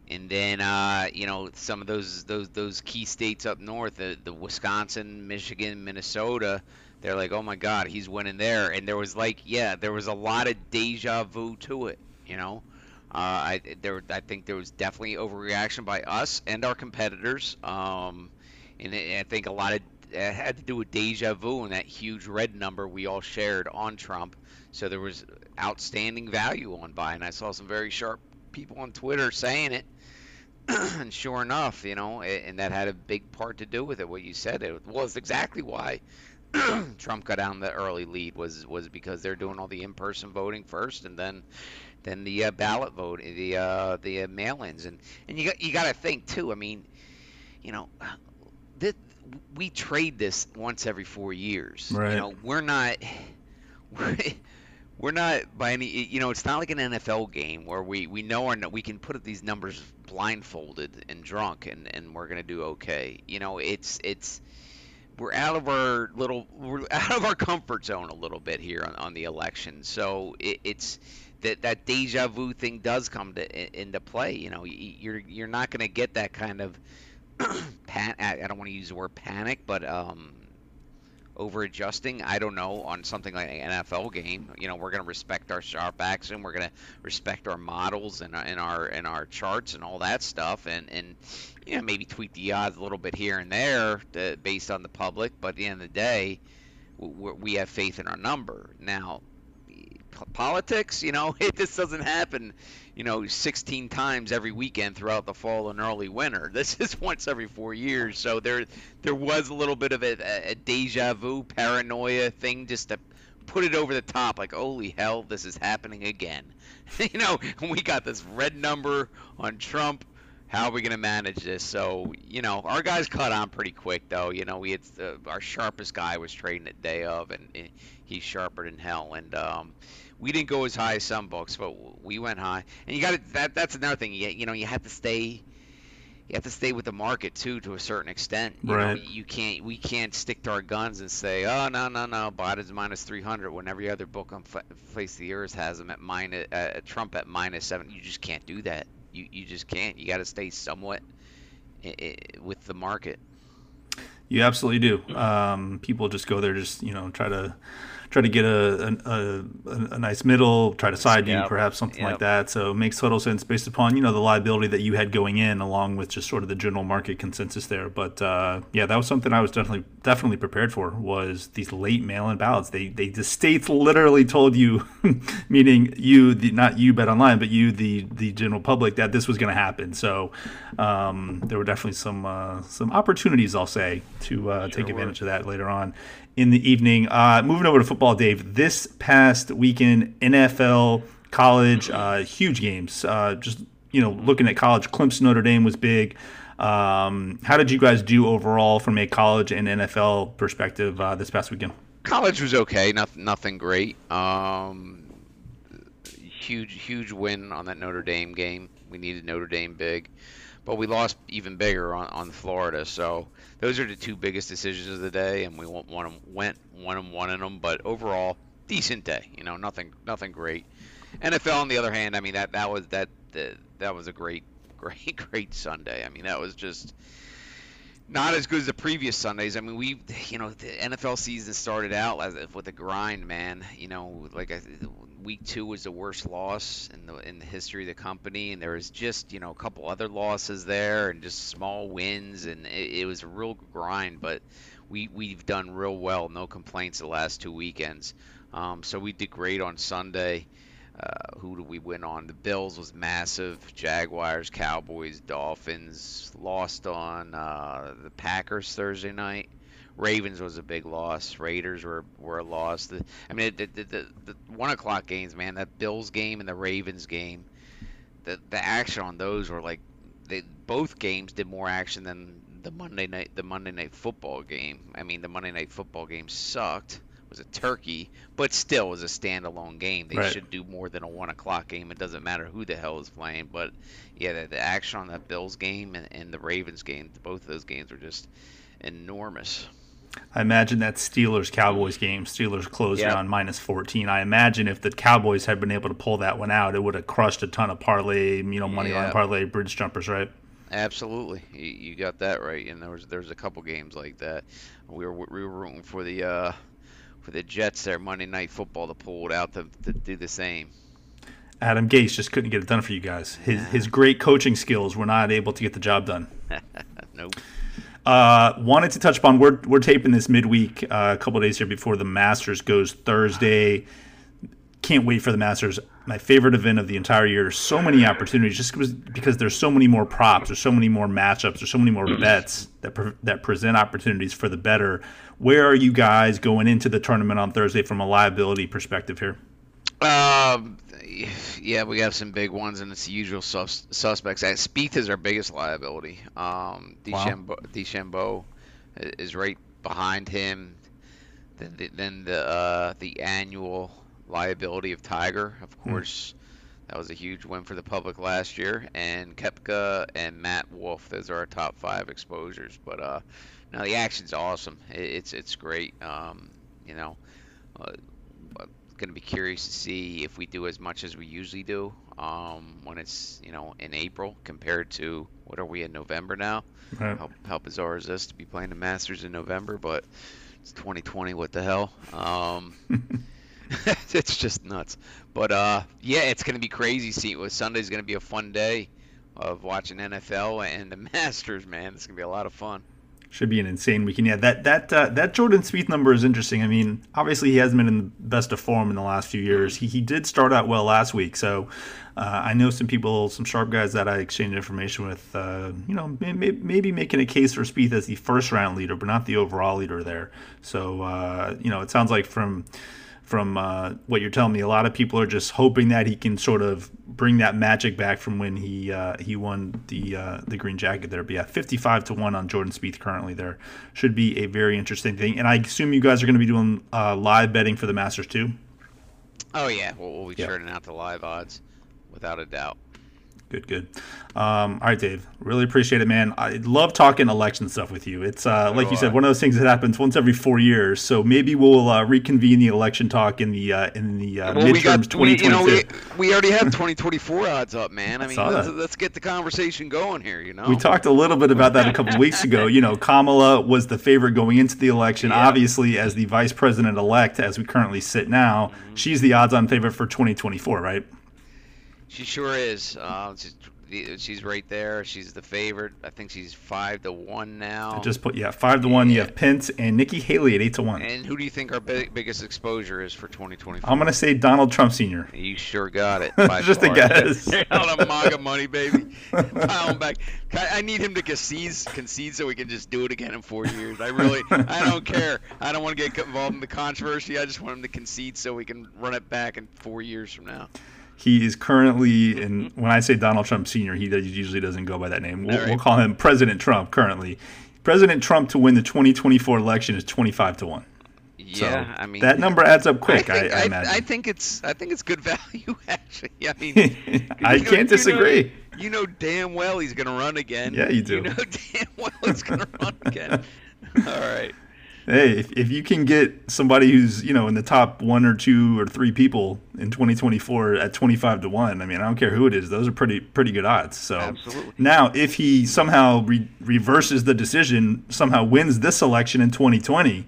And then, uh, you know, some of those those those key states up north, the, the Wisconsin, Michigan, Minnesota, they're like, oh my God, he's winning there. And there was like, yeah, there was a lot of deja vu to it. You know, uh, I there I think there was definitely overreaction by us and our competitors. Um, and I think a lot of it had to do with deja vu and that huge red number we all shared on Trump. So there was outstanding value on Biden. I saw some very sharp people on Twitter saying it. and sure enough, you know, and that had a big part to do with it. What you said, it was exactly why Trump got down the early lead was was because they're doing all the in-person voting first, and then then the uh, ballot vote, the uh, the uh, mail-ins, and and you got you got to think too. I mean, you know, this, we trade this once every four years. Right. You know, we're not. We're, we're not by any you know it's not like an NFL game where we we know our we can put these numbers blindfolded and drunk and and we're gonna do okay. You know it's it's we're out of our little we're out of our comfort zone a little bit here on, on the election. So it, it's that that deja vu thing does come to into play you know. You're you're not gonna get that kind of pan I I don't want to use the word panic but um over adjusting. I don't know on something like an NFL game. You know, we're going to respect our sharp action. We're going to respect our models and, uh, and our and our charts and all that stuff, and and you know maybe tweak the odds a little bit here and there to, based on the public. But at the end of the day, w- we have faith in our number. Now, politics. You know, it doesn't happen. You know, 16 times every weekend throughout the fall and early winter. This is once every four years. So there, there was a little bit of a, a deja vu, paranoia thing, just to put it over the top. Like, holy hell, this is happening again. you know, we got this red number on Trump how are we going to manage this? So, you know, our guys caught on pretty quick, though. You know, we had uh, our sharpest guy was trading the day of, and, and he's sharper than hell. And um, we didn't go as high as some books, but we went high. And you got to that. That's another thing. You, you know, you have to stay. You have to stay with the market too, to a certain extent. You right. Know, you can't. We can't stick to our guns and say, "Oh no, no, no, Biden's minus 300." When every other book on face the earth has him at minus, uh, Trump at minus seven. You just can't do that. You you just can't. You got to stay somewhat with the market. You absolutely do. Um, people just go there, just you know, try to try to get a a, a, a nice middle, try to side yep. you, perhaps something yep. like that. So it makes total sense based upon you know the liability that you had going in, along with just sort of the general market consensus there. But uh, yeah, that was something I was definitely definitely prepared for. Was these late mail-in ballots? They they the states literally told you, meaning you, the, not you, bet online, but you, the the general public, that this was going to happen. So um, there were definitely some uh, some opportunities, I'll say, to uh, sure take advantage were. of that later on in the evening. Uh, moving over to football, Dave. This past weekend, NFL, college, uh, huge games. Uh, just you know, looking at college, Clemson, Notre Dame was big. Um, how did you guys do overall from a college and NFL perspective uh, this past weekend? College was okay, nothing, nothing great. Um, huge, huge win on that Notre Dame game. We needed Notre Dame big but we lost even bigger on, on Florida. So those are the two biggest decisions of the day, and we went one went one and one in them. But overall, decent day. You know, nothing nothing great. NFL on the other hand, I mean that that was that that, that was a great great great Sunday. I mean that was just not as good as the previous Sundays. I mean, we, you know, the NFL season started out as with a grind, man. You know, like I, week two was the worst loss in the in the history of the company, and there was just you know a couple other losses there, and just small wins, and it, it was a real grind. But we we've done real well, no complaints the last two weekends. Um, so we did great on Sunday. Uh, who did we win on? The Bills was massive. Jaguars, Cowboys, Dolphins lost on uh, the Packers Thursday night. Ravens was a big loss. Raiders were, were a loss. The, I mean, the, the, the, the one o'clock games, man. That Bills game and the Ravens game, the the action on those were like, they both games did more action than the Monday night the Monday night football game. I mean, the Monday night football game sucked. Was a turkey, but still was a standalone game. They right. should do more than a one o'clock game. It doesn't matter who the hell is playing, but yeah, the, the action on that Bills game and, and the Ravens game, both of those games were just enormous. I imagine that Steelers Cowboys game, Steelers closed yep. around minus 14. I imagine if the Cowboys had been able to pull that one out, it would have crushed a ton of parlay, you know, money yep. line parlay, bridge jumpers, right? Absolutely, you, you, got that right. And there was there's a couple games like that. We were we were rooting for the uh, for the Jets there Monday Night Football to pull it out to, to do the same. Adam Gase just couldn't get it done for you guys. His his great coaching skills were not able to get the job done. nope. Uh, wanted to touch upon we're we're taping this midweek, uh, a couple days here before the Masters goes Thursday. Can't wait for the Masters. My favorite event of the entire year. So many opportunities, just because, because there's so many more props, there's so many more matchups, there's so many more bets that pre- that present opportunities for the better. Where are you guys going into the tournament on Thursday from a liability perspective here? Um, yeah, we have some big ones, and it's the usual sus- suspects. Spieth is our biggest liability. Um, DeChambeau, wow. DeChambeau is right behind him. Then the, then the uh, the annual liability of Tiger, of hmm. course. That was a huge win for the public last year, and Koepka and Matt Wolff, Those are our top five exposures. But uh, no, the action's awesome. It, it's it's great. Um, you know, uh, going to be curious to see if we do as much as we usually do um, when it's you know in April compared to what are we in November now? Right. How, how bizarre is this to be playing the Masters in November? But it's 2020. What the hell? Um, it's just nuts. But uh, yeah, it's going to be crazy. See, Sunday's going to be a fun day of watching NFL and the Masters. Man, it's going to be a lot of fun. Should be an insane weekend. Yeah, that that uh, that Jordan Spieth number is interesting. I mean, obviously he hasn't been in the best of form in the last few years. He he did start out well last week, so uh, I know some people, some sharp guys that I exchanged information with. Uh, you know, may, maybe making a case for Spieth as the first round leader, but not the overall leader there. So uh, you know, it sounds like from from uh, what you're telling me, a lot of people are just hoping that he can sort of bring that magic back from when he uh, he won the uh, the green jacket there. But yeah, 55 to one on Jordan Spieth currently there should be a very interesting thing. And I assume you guys are going to be doing uh, live betting for the Masters too. Oh yeah, we'll, we'll be yeah. churning out the live odds without a doubt. Good, good. Um, all right, Dave. Really appreciate it, man. I love talking election stuff with you. It's uh, like you said, one of those things that happens once every four years. So maybe we'll uh, reconvene the election talk in the uh, in the uh, well, midterms 2022. You know, we, we, already have 2024 odds up, man. I mean, let's, let's, get the conversation going here. You know, we talked a little bit about that a couple weeks ago. You know, Kamala was the favorite going into the election. Yeah. Obviously, as the vice president elect, as we currently sit now, mm-hmm. she's the odds-on favorite for 2024, right? She sure is. Uh, she's right there. She's the favorite. I think she's five to one now. I just put yeah five to one. Yeah. You have Pence and Nikki Haley at eight to one. And who do you think our big, biggest exposure is for 2024? I'm gonna say Donald Trump Sr. You sure got it. just far. a guess. Out of MAGA money, baby. Pile back. I need him to concede, concede so we can just do it again in four years. I really, I don't care. I don't want to get involved in the controversy. I just want him to concede so we can run it back in four years from now. He is currently, and when I say Donald Trump Sr., he usually doesn't go by that name. We'll, right. we'll call him President Trump currently. President Trump to win the 2024 election is 25 to 1. Yeah, so I mean that number adds up quick. I, think, I, I imagine. I think it's I think it's good value actually. I mean, I can't know, disagree. You know, you know, damn well he's going to run again. Yeah, you do. You know damn well he's going to run again. All right hey, if, if you can get somebody who's you know in the top one or two or three people in 2024 at 25 to one, I mean, I don't care who it is; those are pretty pretty good odds. So Absolutely. now, if he somehow re- reverses the decision, somehow wins this election in 2020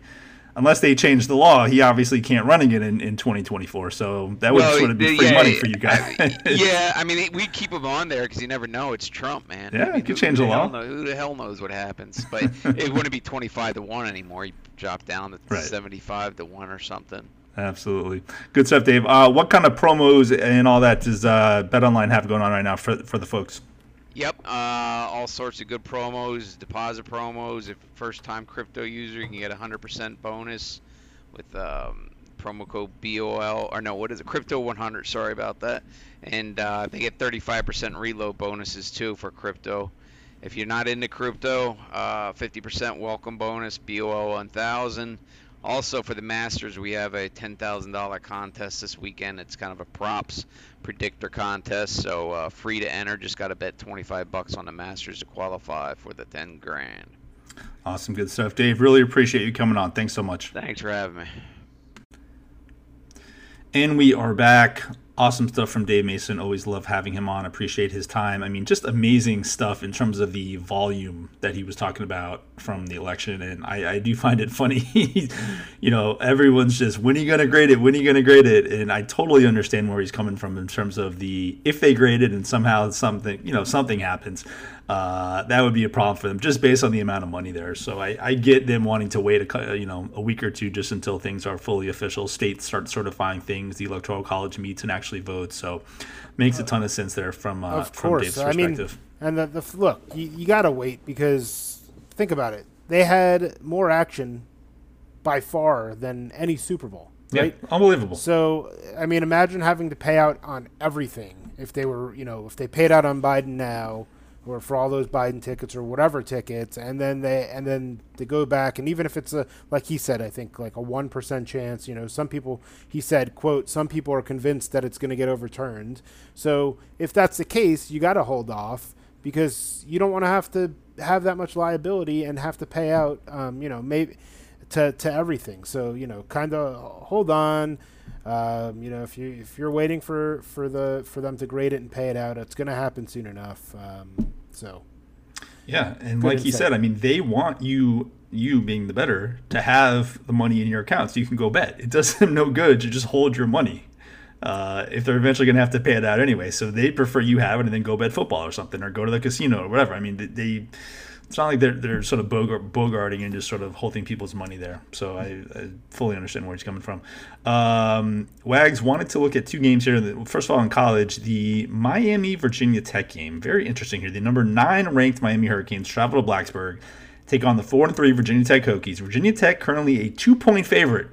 unless they change the law, he obviously can't run again in, in 2024. So that would well, sort of be free yeah, money for you guys. yeah, I mean, we keep him on there because you never know. It's Trump, man. Yeah, I mean, he could change the, law. Know, who the hell knows what happens? But it wouldn't be 25 to one anymore. He dropped down to right. 75 to one or something. Absolutely, good stuff, Dave. Uh, what kind of promos and all that does uh, Bet Online have going on right now for for the folks? Yep, uh, all sorts of good promos, deposit promos. If first time crypto user, you can get a 100% bonus with um, promo code BOL, or no, what is it? Crypto 100, sorry about that. And uh, they get 35% reload bonuses too for crypto. If you're not into crypto, uh, 50% welcome bonus, BOL 1000. Also, for the Masters, we have a $10,000 contest this weekend. It's kind of a props predictor contest, so uh, free to enter. Just got to bet 25 bucks on the Masters to qualify for the 10 grand. Awesome, good stuff, Dave. Really appreciate you coming on. Thanks so much. Thanks for having me. And we are back awesome stuff from Dave Mason. Always love having him on. Appreciate his time. I mean, just amazing stuff in terms of the volume that he was talking about from the election. And I, I do find it funny. you know, everyone's just, when are you going to grade it? When are you going to grade it? And I totally understand where he's coming from in terms of the, if they grade it and somehow something, you know, something happens, uh, that would be a problem for them just based on the amount of money there. So I, I get them wanting to wait a you know a week or two just until things are fully official. States start certifying things, the electoral college meets and actually votes. So makes a ton of sense there from uh, of from course. Dave's perspective. I mean, and the, the look, you, you got to wait because think about it. They had more action by far than any Super Bowl. Right? Yeah, unbelievable. So, I mean, imagine having to pay out on everything if they were, you know, if they paid out on Biden now or for all those Biden tickets or whatever tickets, and then they and then they go back, and even if it's a like he said, I think like a one percent chance. You know, some people he said, "quote Some people are convinced that it's going to get overturned." So if that's the case, you got to hold off because you don't want to have to have that much liability and have to pay out. Um, you know, maybe to to everything. So you know, kind of hold on. Um, you know, if you if you're waiting for for the for them to grade it and pay it out, it's going to happen soon enough. Um, so, yeah, and like he said, I mean, they want you you being the better to have the money in your account so you can go bet. It does them no good to just hold your money. Uh, if they're eventually going to have to pay it out anyway, so they prefer you have it and then go bet football or something, or go to the casino or whatever. I mean, they it's not like they're they're sort of bogart, bogarting and just sort of holding people's money there. So I, I fully understand where he's coming from. Um, Wags wanted to look at two games here. First of all, in college, the Miami Virginia Tech game, very interesting here. The number nine ranked Miami Hurricanes travel to Blacksburg, take on the four and three Virginia Tech Hokies. Virginia Tech currently a two point favorite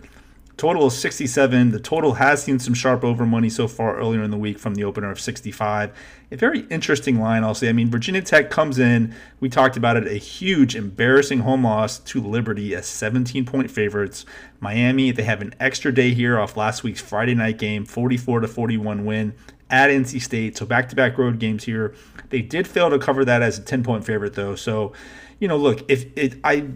Total is 67. The total has seen some sharp over money so far earlier in the week from the opener of 65. A very interesting line, I'll say. I mean, Virginia Tech comes in, we talked about it, a huge, embarrassing home loss to Liberty as 17 point favorites. Miami, they have an extra day here off last week's Friday night game, 44 to 41 win at NC State. So back to back road games here. They did fail to cover that as a 10 point favorite, though. So, you know, look, if it, I,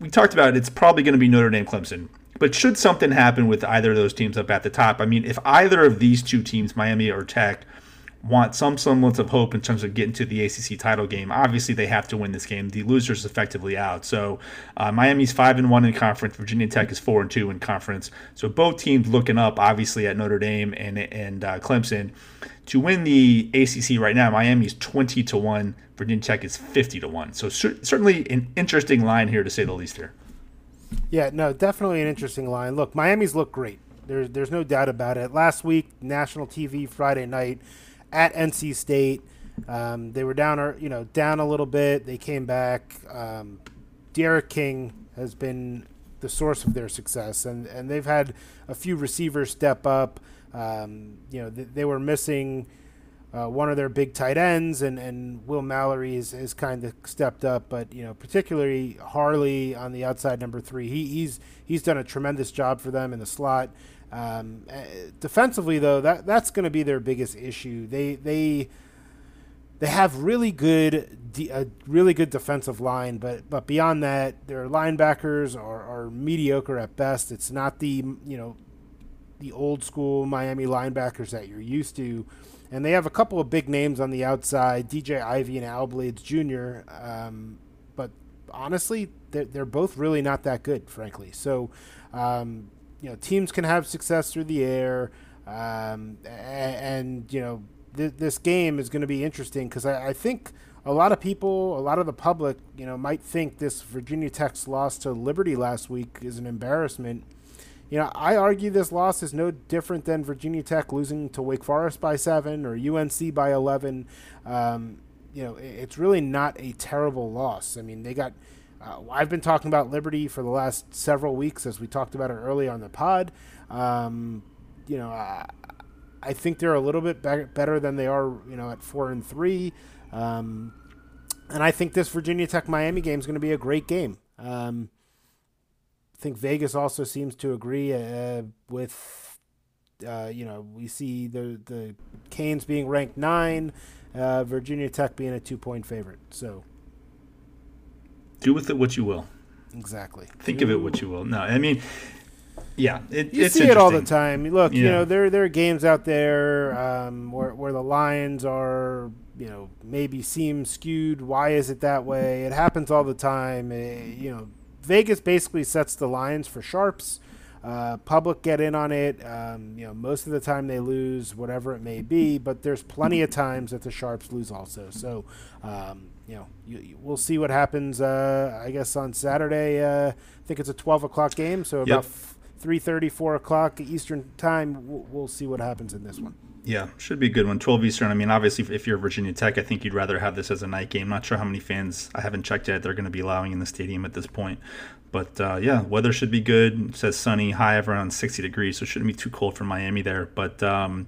we talked about it, it's probably going to be Notre Dame Clemson. But should something happen with either of those teams up at the top, I mean, if either of these two teams, Miami or Tech, want some semblance of hope in terms of getting to the ACC title game, obviously they have to win this game. The loser's effectively out. So uh, Miami's five and one in conference. Virginia Tech is four and two in conference. So both teams looking up, obviously at Notre Dame and and uh, Clemson to win the ACC right now. Miami's twenty to one. Virginia Tech is fifty to one. So cer- certainly an interesting line here to say the least here. Yeah, no, definitely an interesting line. Look, Miami's look great. There's there's no doubt about it. Last week, national TV Friday night at NC State, um, they were down, or you know, down a little bit. They came back. Um, D'Eriq King has been the source of their success, and and they've had a few receivers step up. Um, you know, they were missing uh, one of their big tight ends, and, and Will Mallory is, is kind of stepped up, but you know particularly Harley on the outside number three, he, he's he's done a tremendous job for them in the slot. Um, uh, defensively, though, that that's going to be their biggest issue. They they they have really good a really good defensive line, but but beyond that, their linebackers are, are mediocre at best. It's not the you know the old school Miami linebackers that you're used to and they have a couple of big names on the outside, DJ Ivey and Al Blades Jr. Um, but honestly, they're, they're both really not that good, frankly. So, um, you know, teams can have success through the air, um, and, and, you know, th- this game is going to be interesting because I, I think a lot of people, a lot of the public, you know, might think this Virginia Tech's loss to Liberty last week is an embarrassment you know, I argue this loss is no different than Virginia Tech losing to Wake Forest by seven or UNC by 11. Um, you know, it's really not a terrible loss. I mean, they got. Uh, I've been talking about Liberty for the last several weeks, as we talked about it earlier on the pod. Um, you know, I, I, think they're a little bit be- better than they are, you know, at four and three. Um, and I think this Virginia Tech Miami game is going to be a great game. Um, think Vegas also seems to agree uh, with, uh, you know, we see the the Canes being ranked nine, uh, Virginia Tech being a two point favorite. So do with it what you will. Exactly. Think of it what you will. No, I mean, yeah, it, you see it all the time. Look, yeah. you know, there there are games out there um, where where the lines are, you know, maybe seem skewed. Why is it that way? It happens all the time. It, eh, you know, Vegas basically sets the lines for sharps. Uh, public get in on it. Um, you know, most of the time they lose, whatever it may be. But there's plenty of times that the sharps lose also. So, um, you know, you, you, we'll see what happens. Uh, I guess on Saturday. Uh, I think it's a 12 o'clock game, so about yep. 3:30, 4 o'clock Eastern time. We'll, we'll see what happens in this one. Yeah, should be a good one. 12 Eastern. I mean, obviously, if you're Virginia Tech, I think you'd rather have this as a night game. Not sure how many fans, I haven't checked yet, they're going to be allowing in the stadium at this point. But uh, yeah, weather should be good. It says sunny, high of around 60 degrees, so it shouldn't be too cold for Miami there. But um,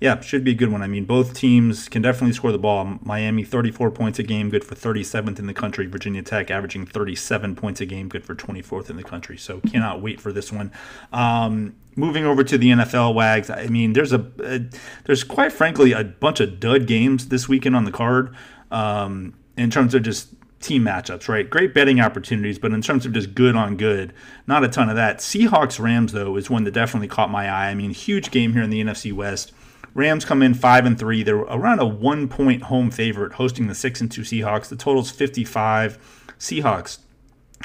yeah, should be a good one. I mean, both teams can definitely score the ball. Miami, 34 points a game, good for 37th in the country. Virginia Tech averaging 37 points a game, good for 24th in the country. So cannot wait for this one. Um, moving over to the NFL, Wags. I mean, there's a, a, there's quite frankly a bunch of dud games this weekend on the card. Um, in terms of just team matchups, right? Great betting opportunities, but in terms of just good on good, not a ton of that. Seahawks Rams though is one that definitely caught my eye. I mean, huge game here in the NFC West. Rams come in five and three. They're around a one point home favorite, hosting the six and two Seahawks. The total's 55. Seahawks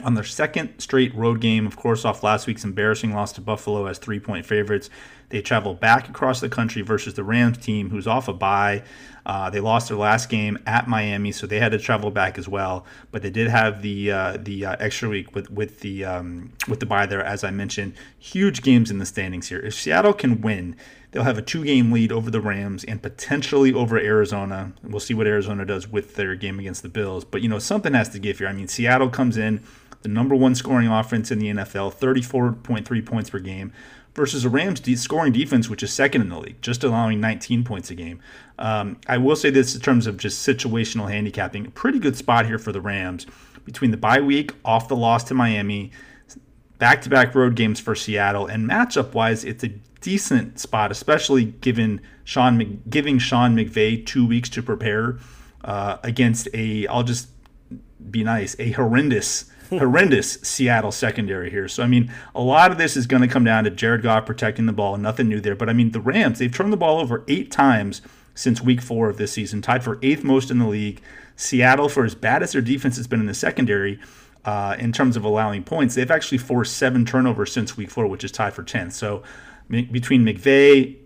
on their second straight road game, of course, off last week's embarrassing loss to Buffalo as three point favorites. They travel back across the country versus the Rams team, who's off a bye. Uh, they lost their last game at Miami, so they had to travel back as well. But they did have the uh, the uh, extra week with with the um, with the bye there, as I mentioned. Huge games in the standings here. If Seattle can win, they'll have a two game lead over the Rams and potentially over Arizona. We'll see what Arizona does with their game against the Bills. But you know something has to give here. I mean, Seattle comes in the number one scoring offense in the NFL, 34.3 points per game versus a Rams de- scoring defense, which is second in the league, just allowing 19 points a game. Um, I will say this in terms of just situational handicapping, a pretty good spot here for the Rams between the bye week, off the loss to Miami, back to back road games for Seattle, and matchup wise, it's a decent spot, especially given Sean giving Sean McVay two weeks to prepare uh, against a. I'll just be nice, a horrendous horrendous Seattle secondary here. So, I mean, a lot of this is going to come down to Jared Goff protecting the ball, nothing new there. But, I mean, the Rams, they've turned the ball over eight times since week four of this season, tied for eighth most in the league. Seattle, for as bad as their defense has been in the secondary, uh, in terms of allowing points, they've actually forced seven turnovers since week four, which is tied for 10th. So, between McVay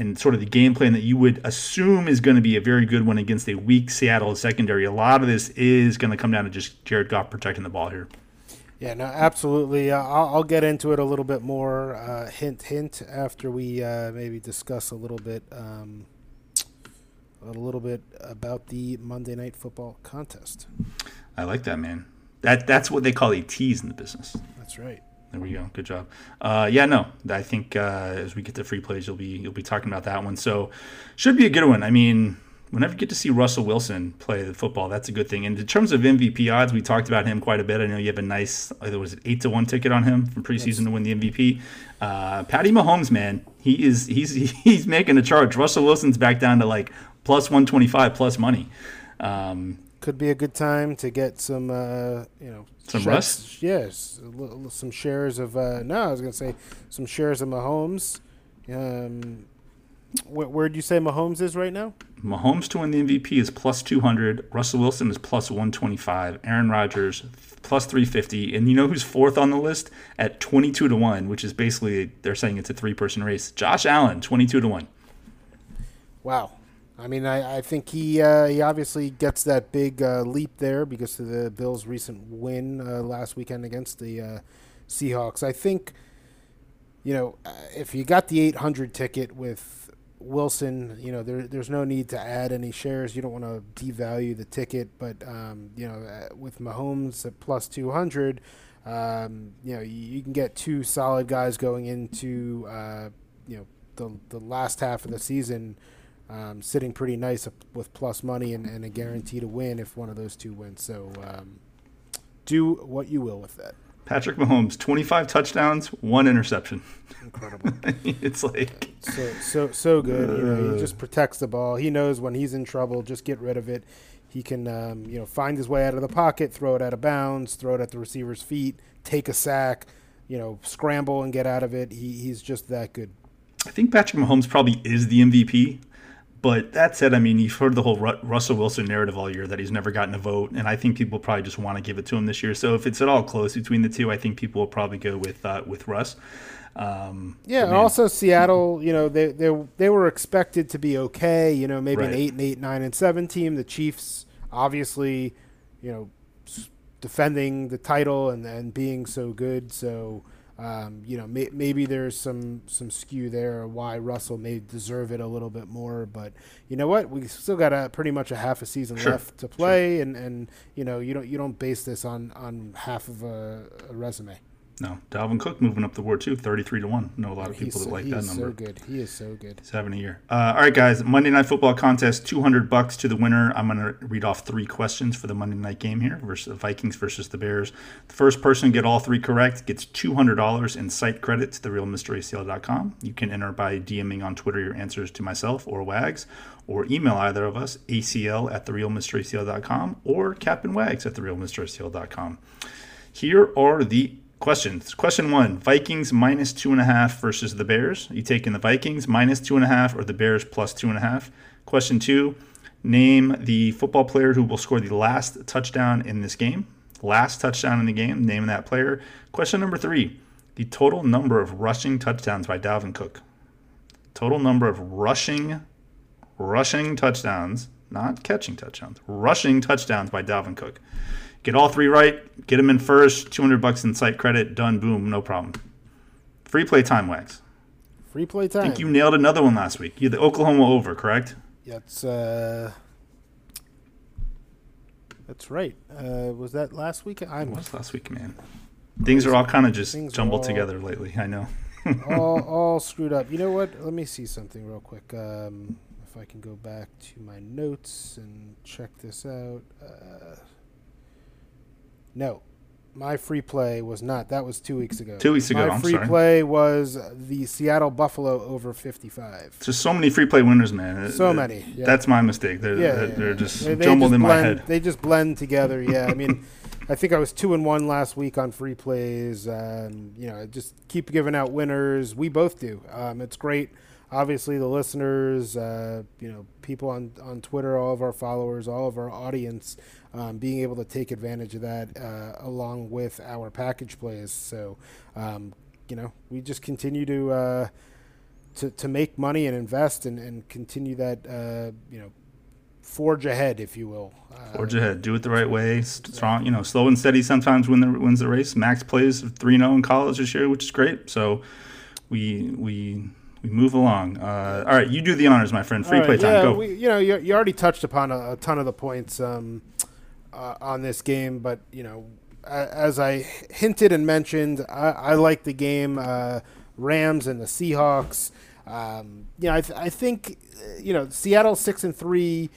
and sort of the game plan that you would assume is going to be a very good one against a weak Seattle secondary. A lot of this is going to come down to just Jared Goff protecting the ball here. Yeah, no, absolutely. Uh, I'll, I'll, get into it a little bit more. Uh, hint, hint. After we uh, maybe discuss a little bit, um, a little bit about the Monday Night Football contest. I like that, man. That that's what they call a tease in the business. That's right. There we go. Good job. Uh, yeah, no, I think uh, as we get to free plays, you'll be you'll be talking about that one. So should be a good one. I mean, whenever you get to see Russell Wilson play the football, that's a good thing. And in terms of MVP odds, we talked about him quite a bit. I know you have a nice, there was an eight to one ticket on him from preseason yes. to win the MVP. Uh, Patty Mahomes, man, he is he's he's making a charge. Russell Wilson's back down to like plus one twenty five plus money. Um, could be a good time to get some, uh, you know, some rust. Yes, some shares of. Uh, no, I was gonna say some shares of Mahomes. Um, wh- where do you say Mahomes is right now? Mahomes to win the MVP is plus two hundred. Russell Wilson is plus one twenty five. Aaron Rodgers plus three fifty. And you know who's fourth on the list at twenty two to one, which is basically they're saying it's a three person race. Josh Allen, twenty two to one. Wow. I mean, I, I think he uh, he obviously gets that big uh, leap there because of the Bills' recent win uh, last weekend against the uh, Seahawks. I think, you know, uh, if you got the 800 ticket with Wilson, you know, there, there's no need to add any shares. You don't want to devalue the ticket, but um, you know, uh, with Mahomes at plus 200, um, you know, you, you, can get two solid guys going into you know the the last half of the season um, sitting pretty nice with plus money and, and, a guarantee to win if one of those two wins. So um, do what you will with that. Patrick Mahomes, 25 touchdowns, one interception. Incredible. it's like so so so good. You know, he just protects the ball. He knows when he's in trouble, just get rid of it. He can um, you know find his way out of the pocket, throw it out of bounds, throw it at the receiver's feet, take a sack, you know, scramble and get out of it. He, he's just that good. I think Patrick Mahomes probably is the MVP but that said, I mean, you've heard the whole Russell Wilson narrative all year that he's never gotten a vote, and I think people probably just want to give it to him this year. So if it's at all close between the two, I think people will probably go with uh, with Russ. Um, yeah, and also Seattle, you know, they they they were expected to be okay. You know, maybe right. an eight and eight, nine and seven team. The Chiefs, obviously, you know, defending the title and and being so good. So um, you know, may, maybe there's some some skew there why Russell may deserve it a little bit more, but you know what? We still got a pretty much a half a season sure. left to play, sure. and, and you know you don't you don't base this on on half of a, a resume. No, Dalvin Cook moving up the board too, thirty-three to one. I know a lot of people that like that number. so good. He is so good. He's having a year. Uh, all right, guys. Monday Night Football contest, two hundred bucks to the winner. I'm going to read off three questions for the Monday night game here versus the Vikings versus the Bears. The first person to get all three correct gets two hundred dollars in site credit to therealmracl.com. You can enter by DMing on Twitter your answers to myself or Wags, or email either of us, acl at therealmracl.com or Captain Wags at therealmracl.com. Here are the Questions. Question one Vikings minus two and a half versus the Bears. Are you taking the Vikings minus two and a half or the Bears plus two and a half? Question two Name the football player who will score the last touchdown in this game. Last touchdown in the game. Name that player. Question number three The total number of rushing touchdowns by Dalvin Cook. total number of rushing, rushing touchdowns, not catching touchdowns, rushing touchdowns by Dalvin Cook. Get all three right, get them in first, 200 bucks in site credit, done, boom, no problem. Free play time, Wags. Free play time. I think you nailed another one last week. You the Oklahoma over, correct? Yeah, that's uh, that's right. Uh, was that last week? I was last week, man. Things are all kind of just Things jumbled all- together lately. I know. all, all screwed up. You know what? Let me see something real quick. Um, if I can go back to my notes and check this out. Uh, no, my free play was not. That was two weeks ago. Two weeks ago, My I'm free sorry. play was the Seattle Buffalo over 55. Just so many free play winners, man. So Uh, many, yeah. That's my mistake. They're, Yeah, they're, yeah, they're just They- they jumbled just in my blend- head. They just blend together. Yeah, I mean, I think I was two and one last week on free plays. Um, you know, just keep giving out winners. We both do. Um, it's great. Obviously, the listeners, uh, you know, people on on Twitter, all of our followers, all of our audience, um, being able to take advantage of that uh, along with our package plays. So, um, you know, we just continue to. Uh, to, to make money and invest and, and continue that uh, you know forge ahead, if you will. Uh, Forge ahead. Do it the right way. Strong, you know, slow and steady sometimes win the wins the race. Max plays 3 0 in college this year, which is great. So we we we move along. Uh, all right, you do the honors, my friend. Free all play time. Yeah, Go. we, you know, you, you already touched upon a, a ton of the points um, uh, on this game, but you know, as I hinted and mentioned, I, I like the game. Uh, Rams and the Seahawks. Um, you know, I, th- I think uh, you know Seattle six and three.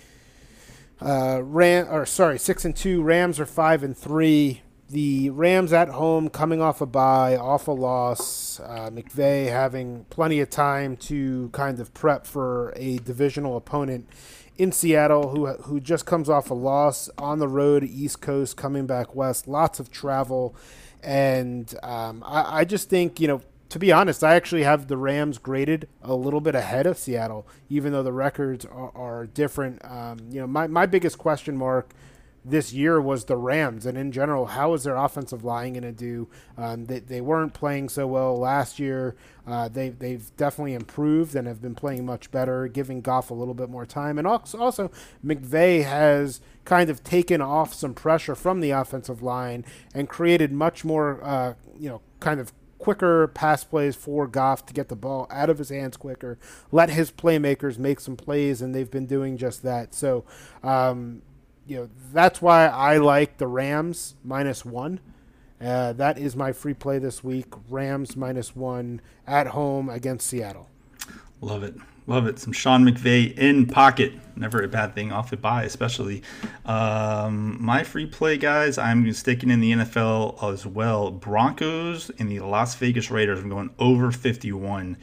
Uh, Ram or sorry, six and two. Rams are five and three. The Rams at home, coming off a bye, off a loss. Uh, McVay having plenty of time to kind of prep for a divisional opponent in Seattle, who who just comes off a loss on the road, East Coast, coming back west. Lots of travel, and um, I, I just think you know to be honest, I actually have the Rams graded a little bit ahead of Seattle, even though the records are, are different. Um, you know, my, my biggest question mark this year was the Rams, and in general, how is their offensive line going to do? Um, they, they weren't playing so well last year. Uh, they, they've definitely improved and have been playing much better, giving Goff a little bit more time. And also, also McVay has kind of taken off some pressure from the offensive line and created much more, uh, you know, kind of quicker pass plays for Goff to get the ball out of his hands quicker, let his playmakers make some plays, and they've been doing just that. So, um, you know, that's why I like the Rams minus one. Uh, that is my free play this week. Rams minus one at home against Seattle. Love it. Love it. Some Sean McVay in pocket. Never a bad thing off a bye, especially. Um, my free play, guys, I'm sticking in the NFL as well. Broncos and the Las Vegas Raiders. I'm going over 51.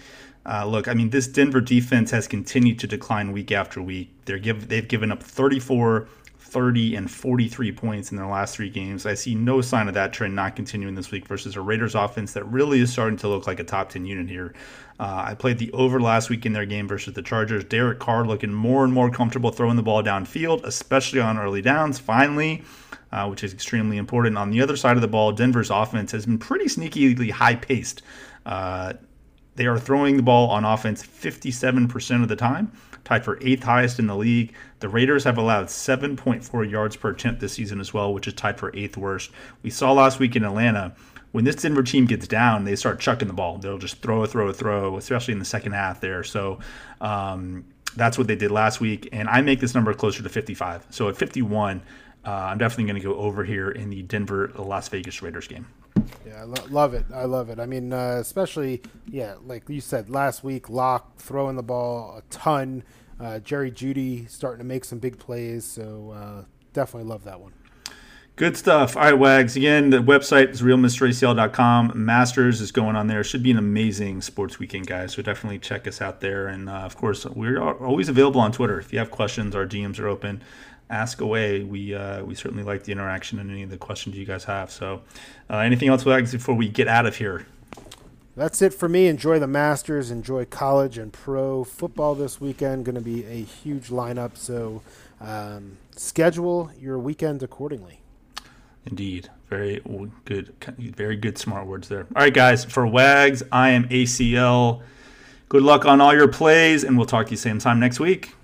Uh, look, I mean, this Denver defense has continued to decline week after week. They're give, they've given up 34, 30, and 43 points in their last three games. I see no sign of that trend not continuing this week versus a Raiders offense that really is starting to look like a top 10 unit here. Uh, I played the over last week in their game versus the Chargers. Derek Carr looking more and more comfortable throwing the ball downfield, especially on early downs, finally, uh, which is extremely important. On the other side of the ball, Denver's offense has been pretty sneakily high paced. Uh, they are throwing the ball on offense 57% of the time, tied for eighth highest in the league. The Raiders have allowed 7.4 yards per attempt this season as well, which is tied for eighth worst. We saw last week in Atlanta when this Denver team gets down, they start chucking the ball. They'll just throw, throw, throw, especially in the second half there. So um, that's what they did last week. And I make this number closer to 55. So at 51, uh, I'm definitely going to go over here in the Denver Las Vegas Raiders game. Yeah, I lo- love it. I love it. I mean, uh, especially, yeah, like you said, last week, Lock throwing the ball a ton. Uh, Jerry Jeudy starting to make some big plays. So uh, definitely love that one. Good stuff. All right, Wags. Again, the website is realmracl.com. Masters is going on there. Should be an amazing sports weekend, guys. So definitely check us out there. And uh, of course, we're always available on Twitter. If you have questions, our DMs are open. Ask away. We uh, we certainly like the interaction and any of the questions you guys have. So, uh, anything else, Wags, before we get out of here? That's it for me. Enjoy the Masters. Enjoy college and pro football this weekend. Going to be a huge lineup. So um, schedule your weekend accordingly. Indeed. Very good. Very good, smart words there. All right, guys. For Wags, I am ACL. Good luck on all your plays, and we'll talk to you same time next week.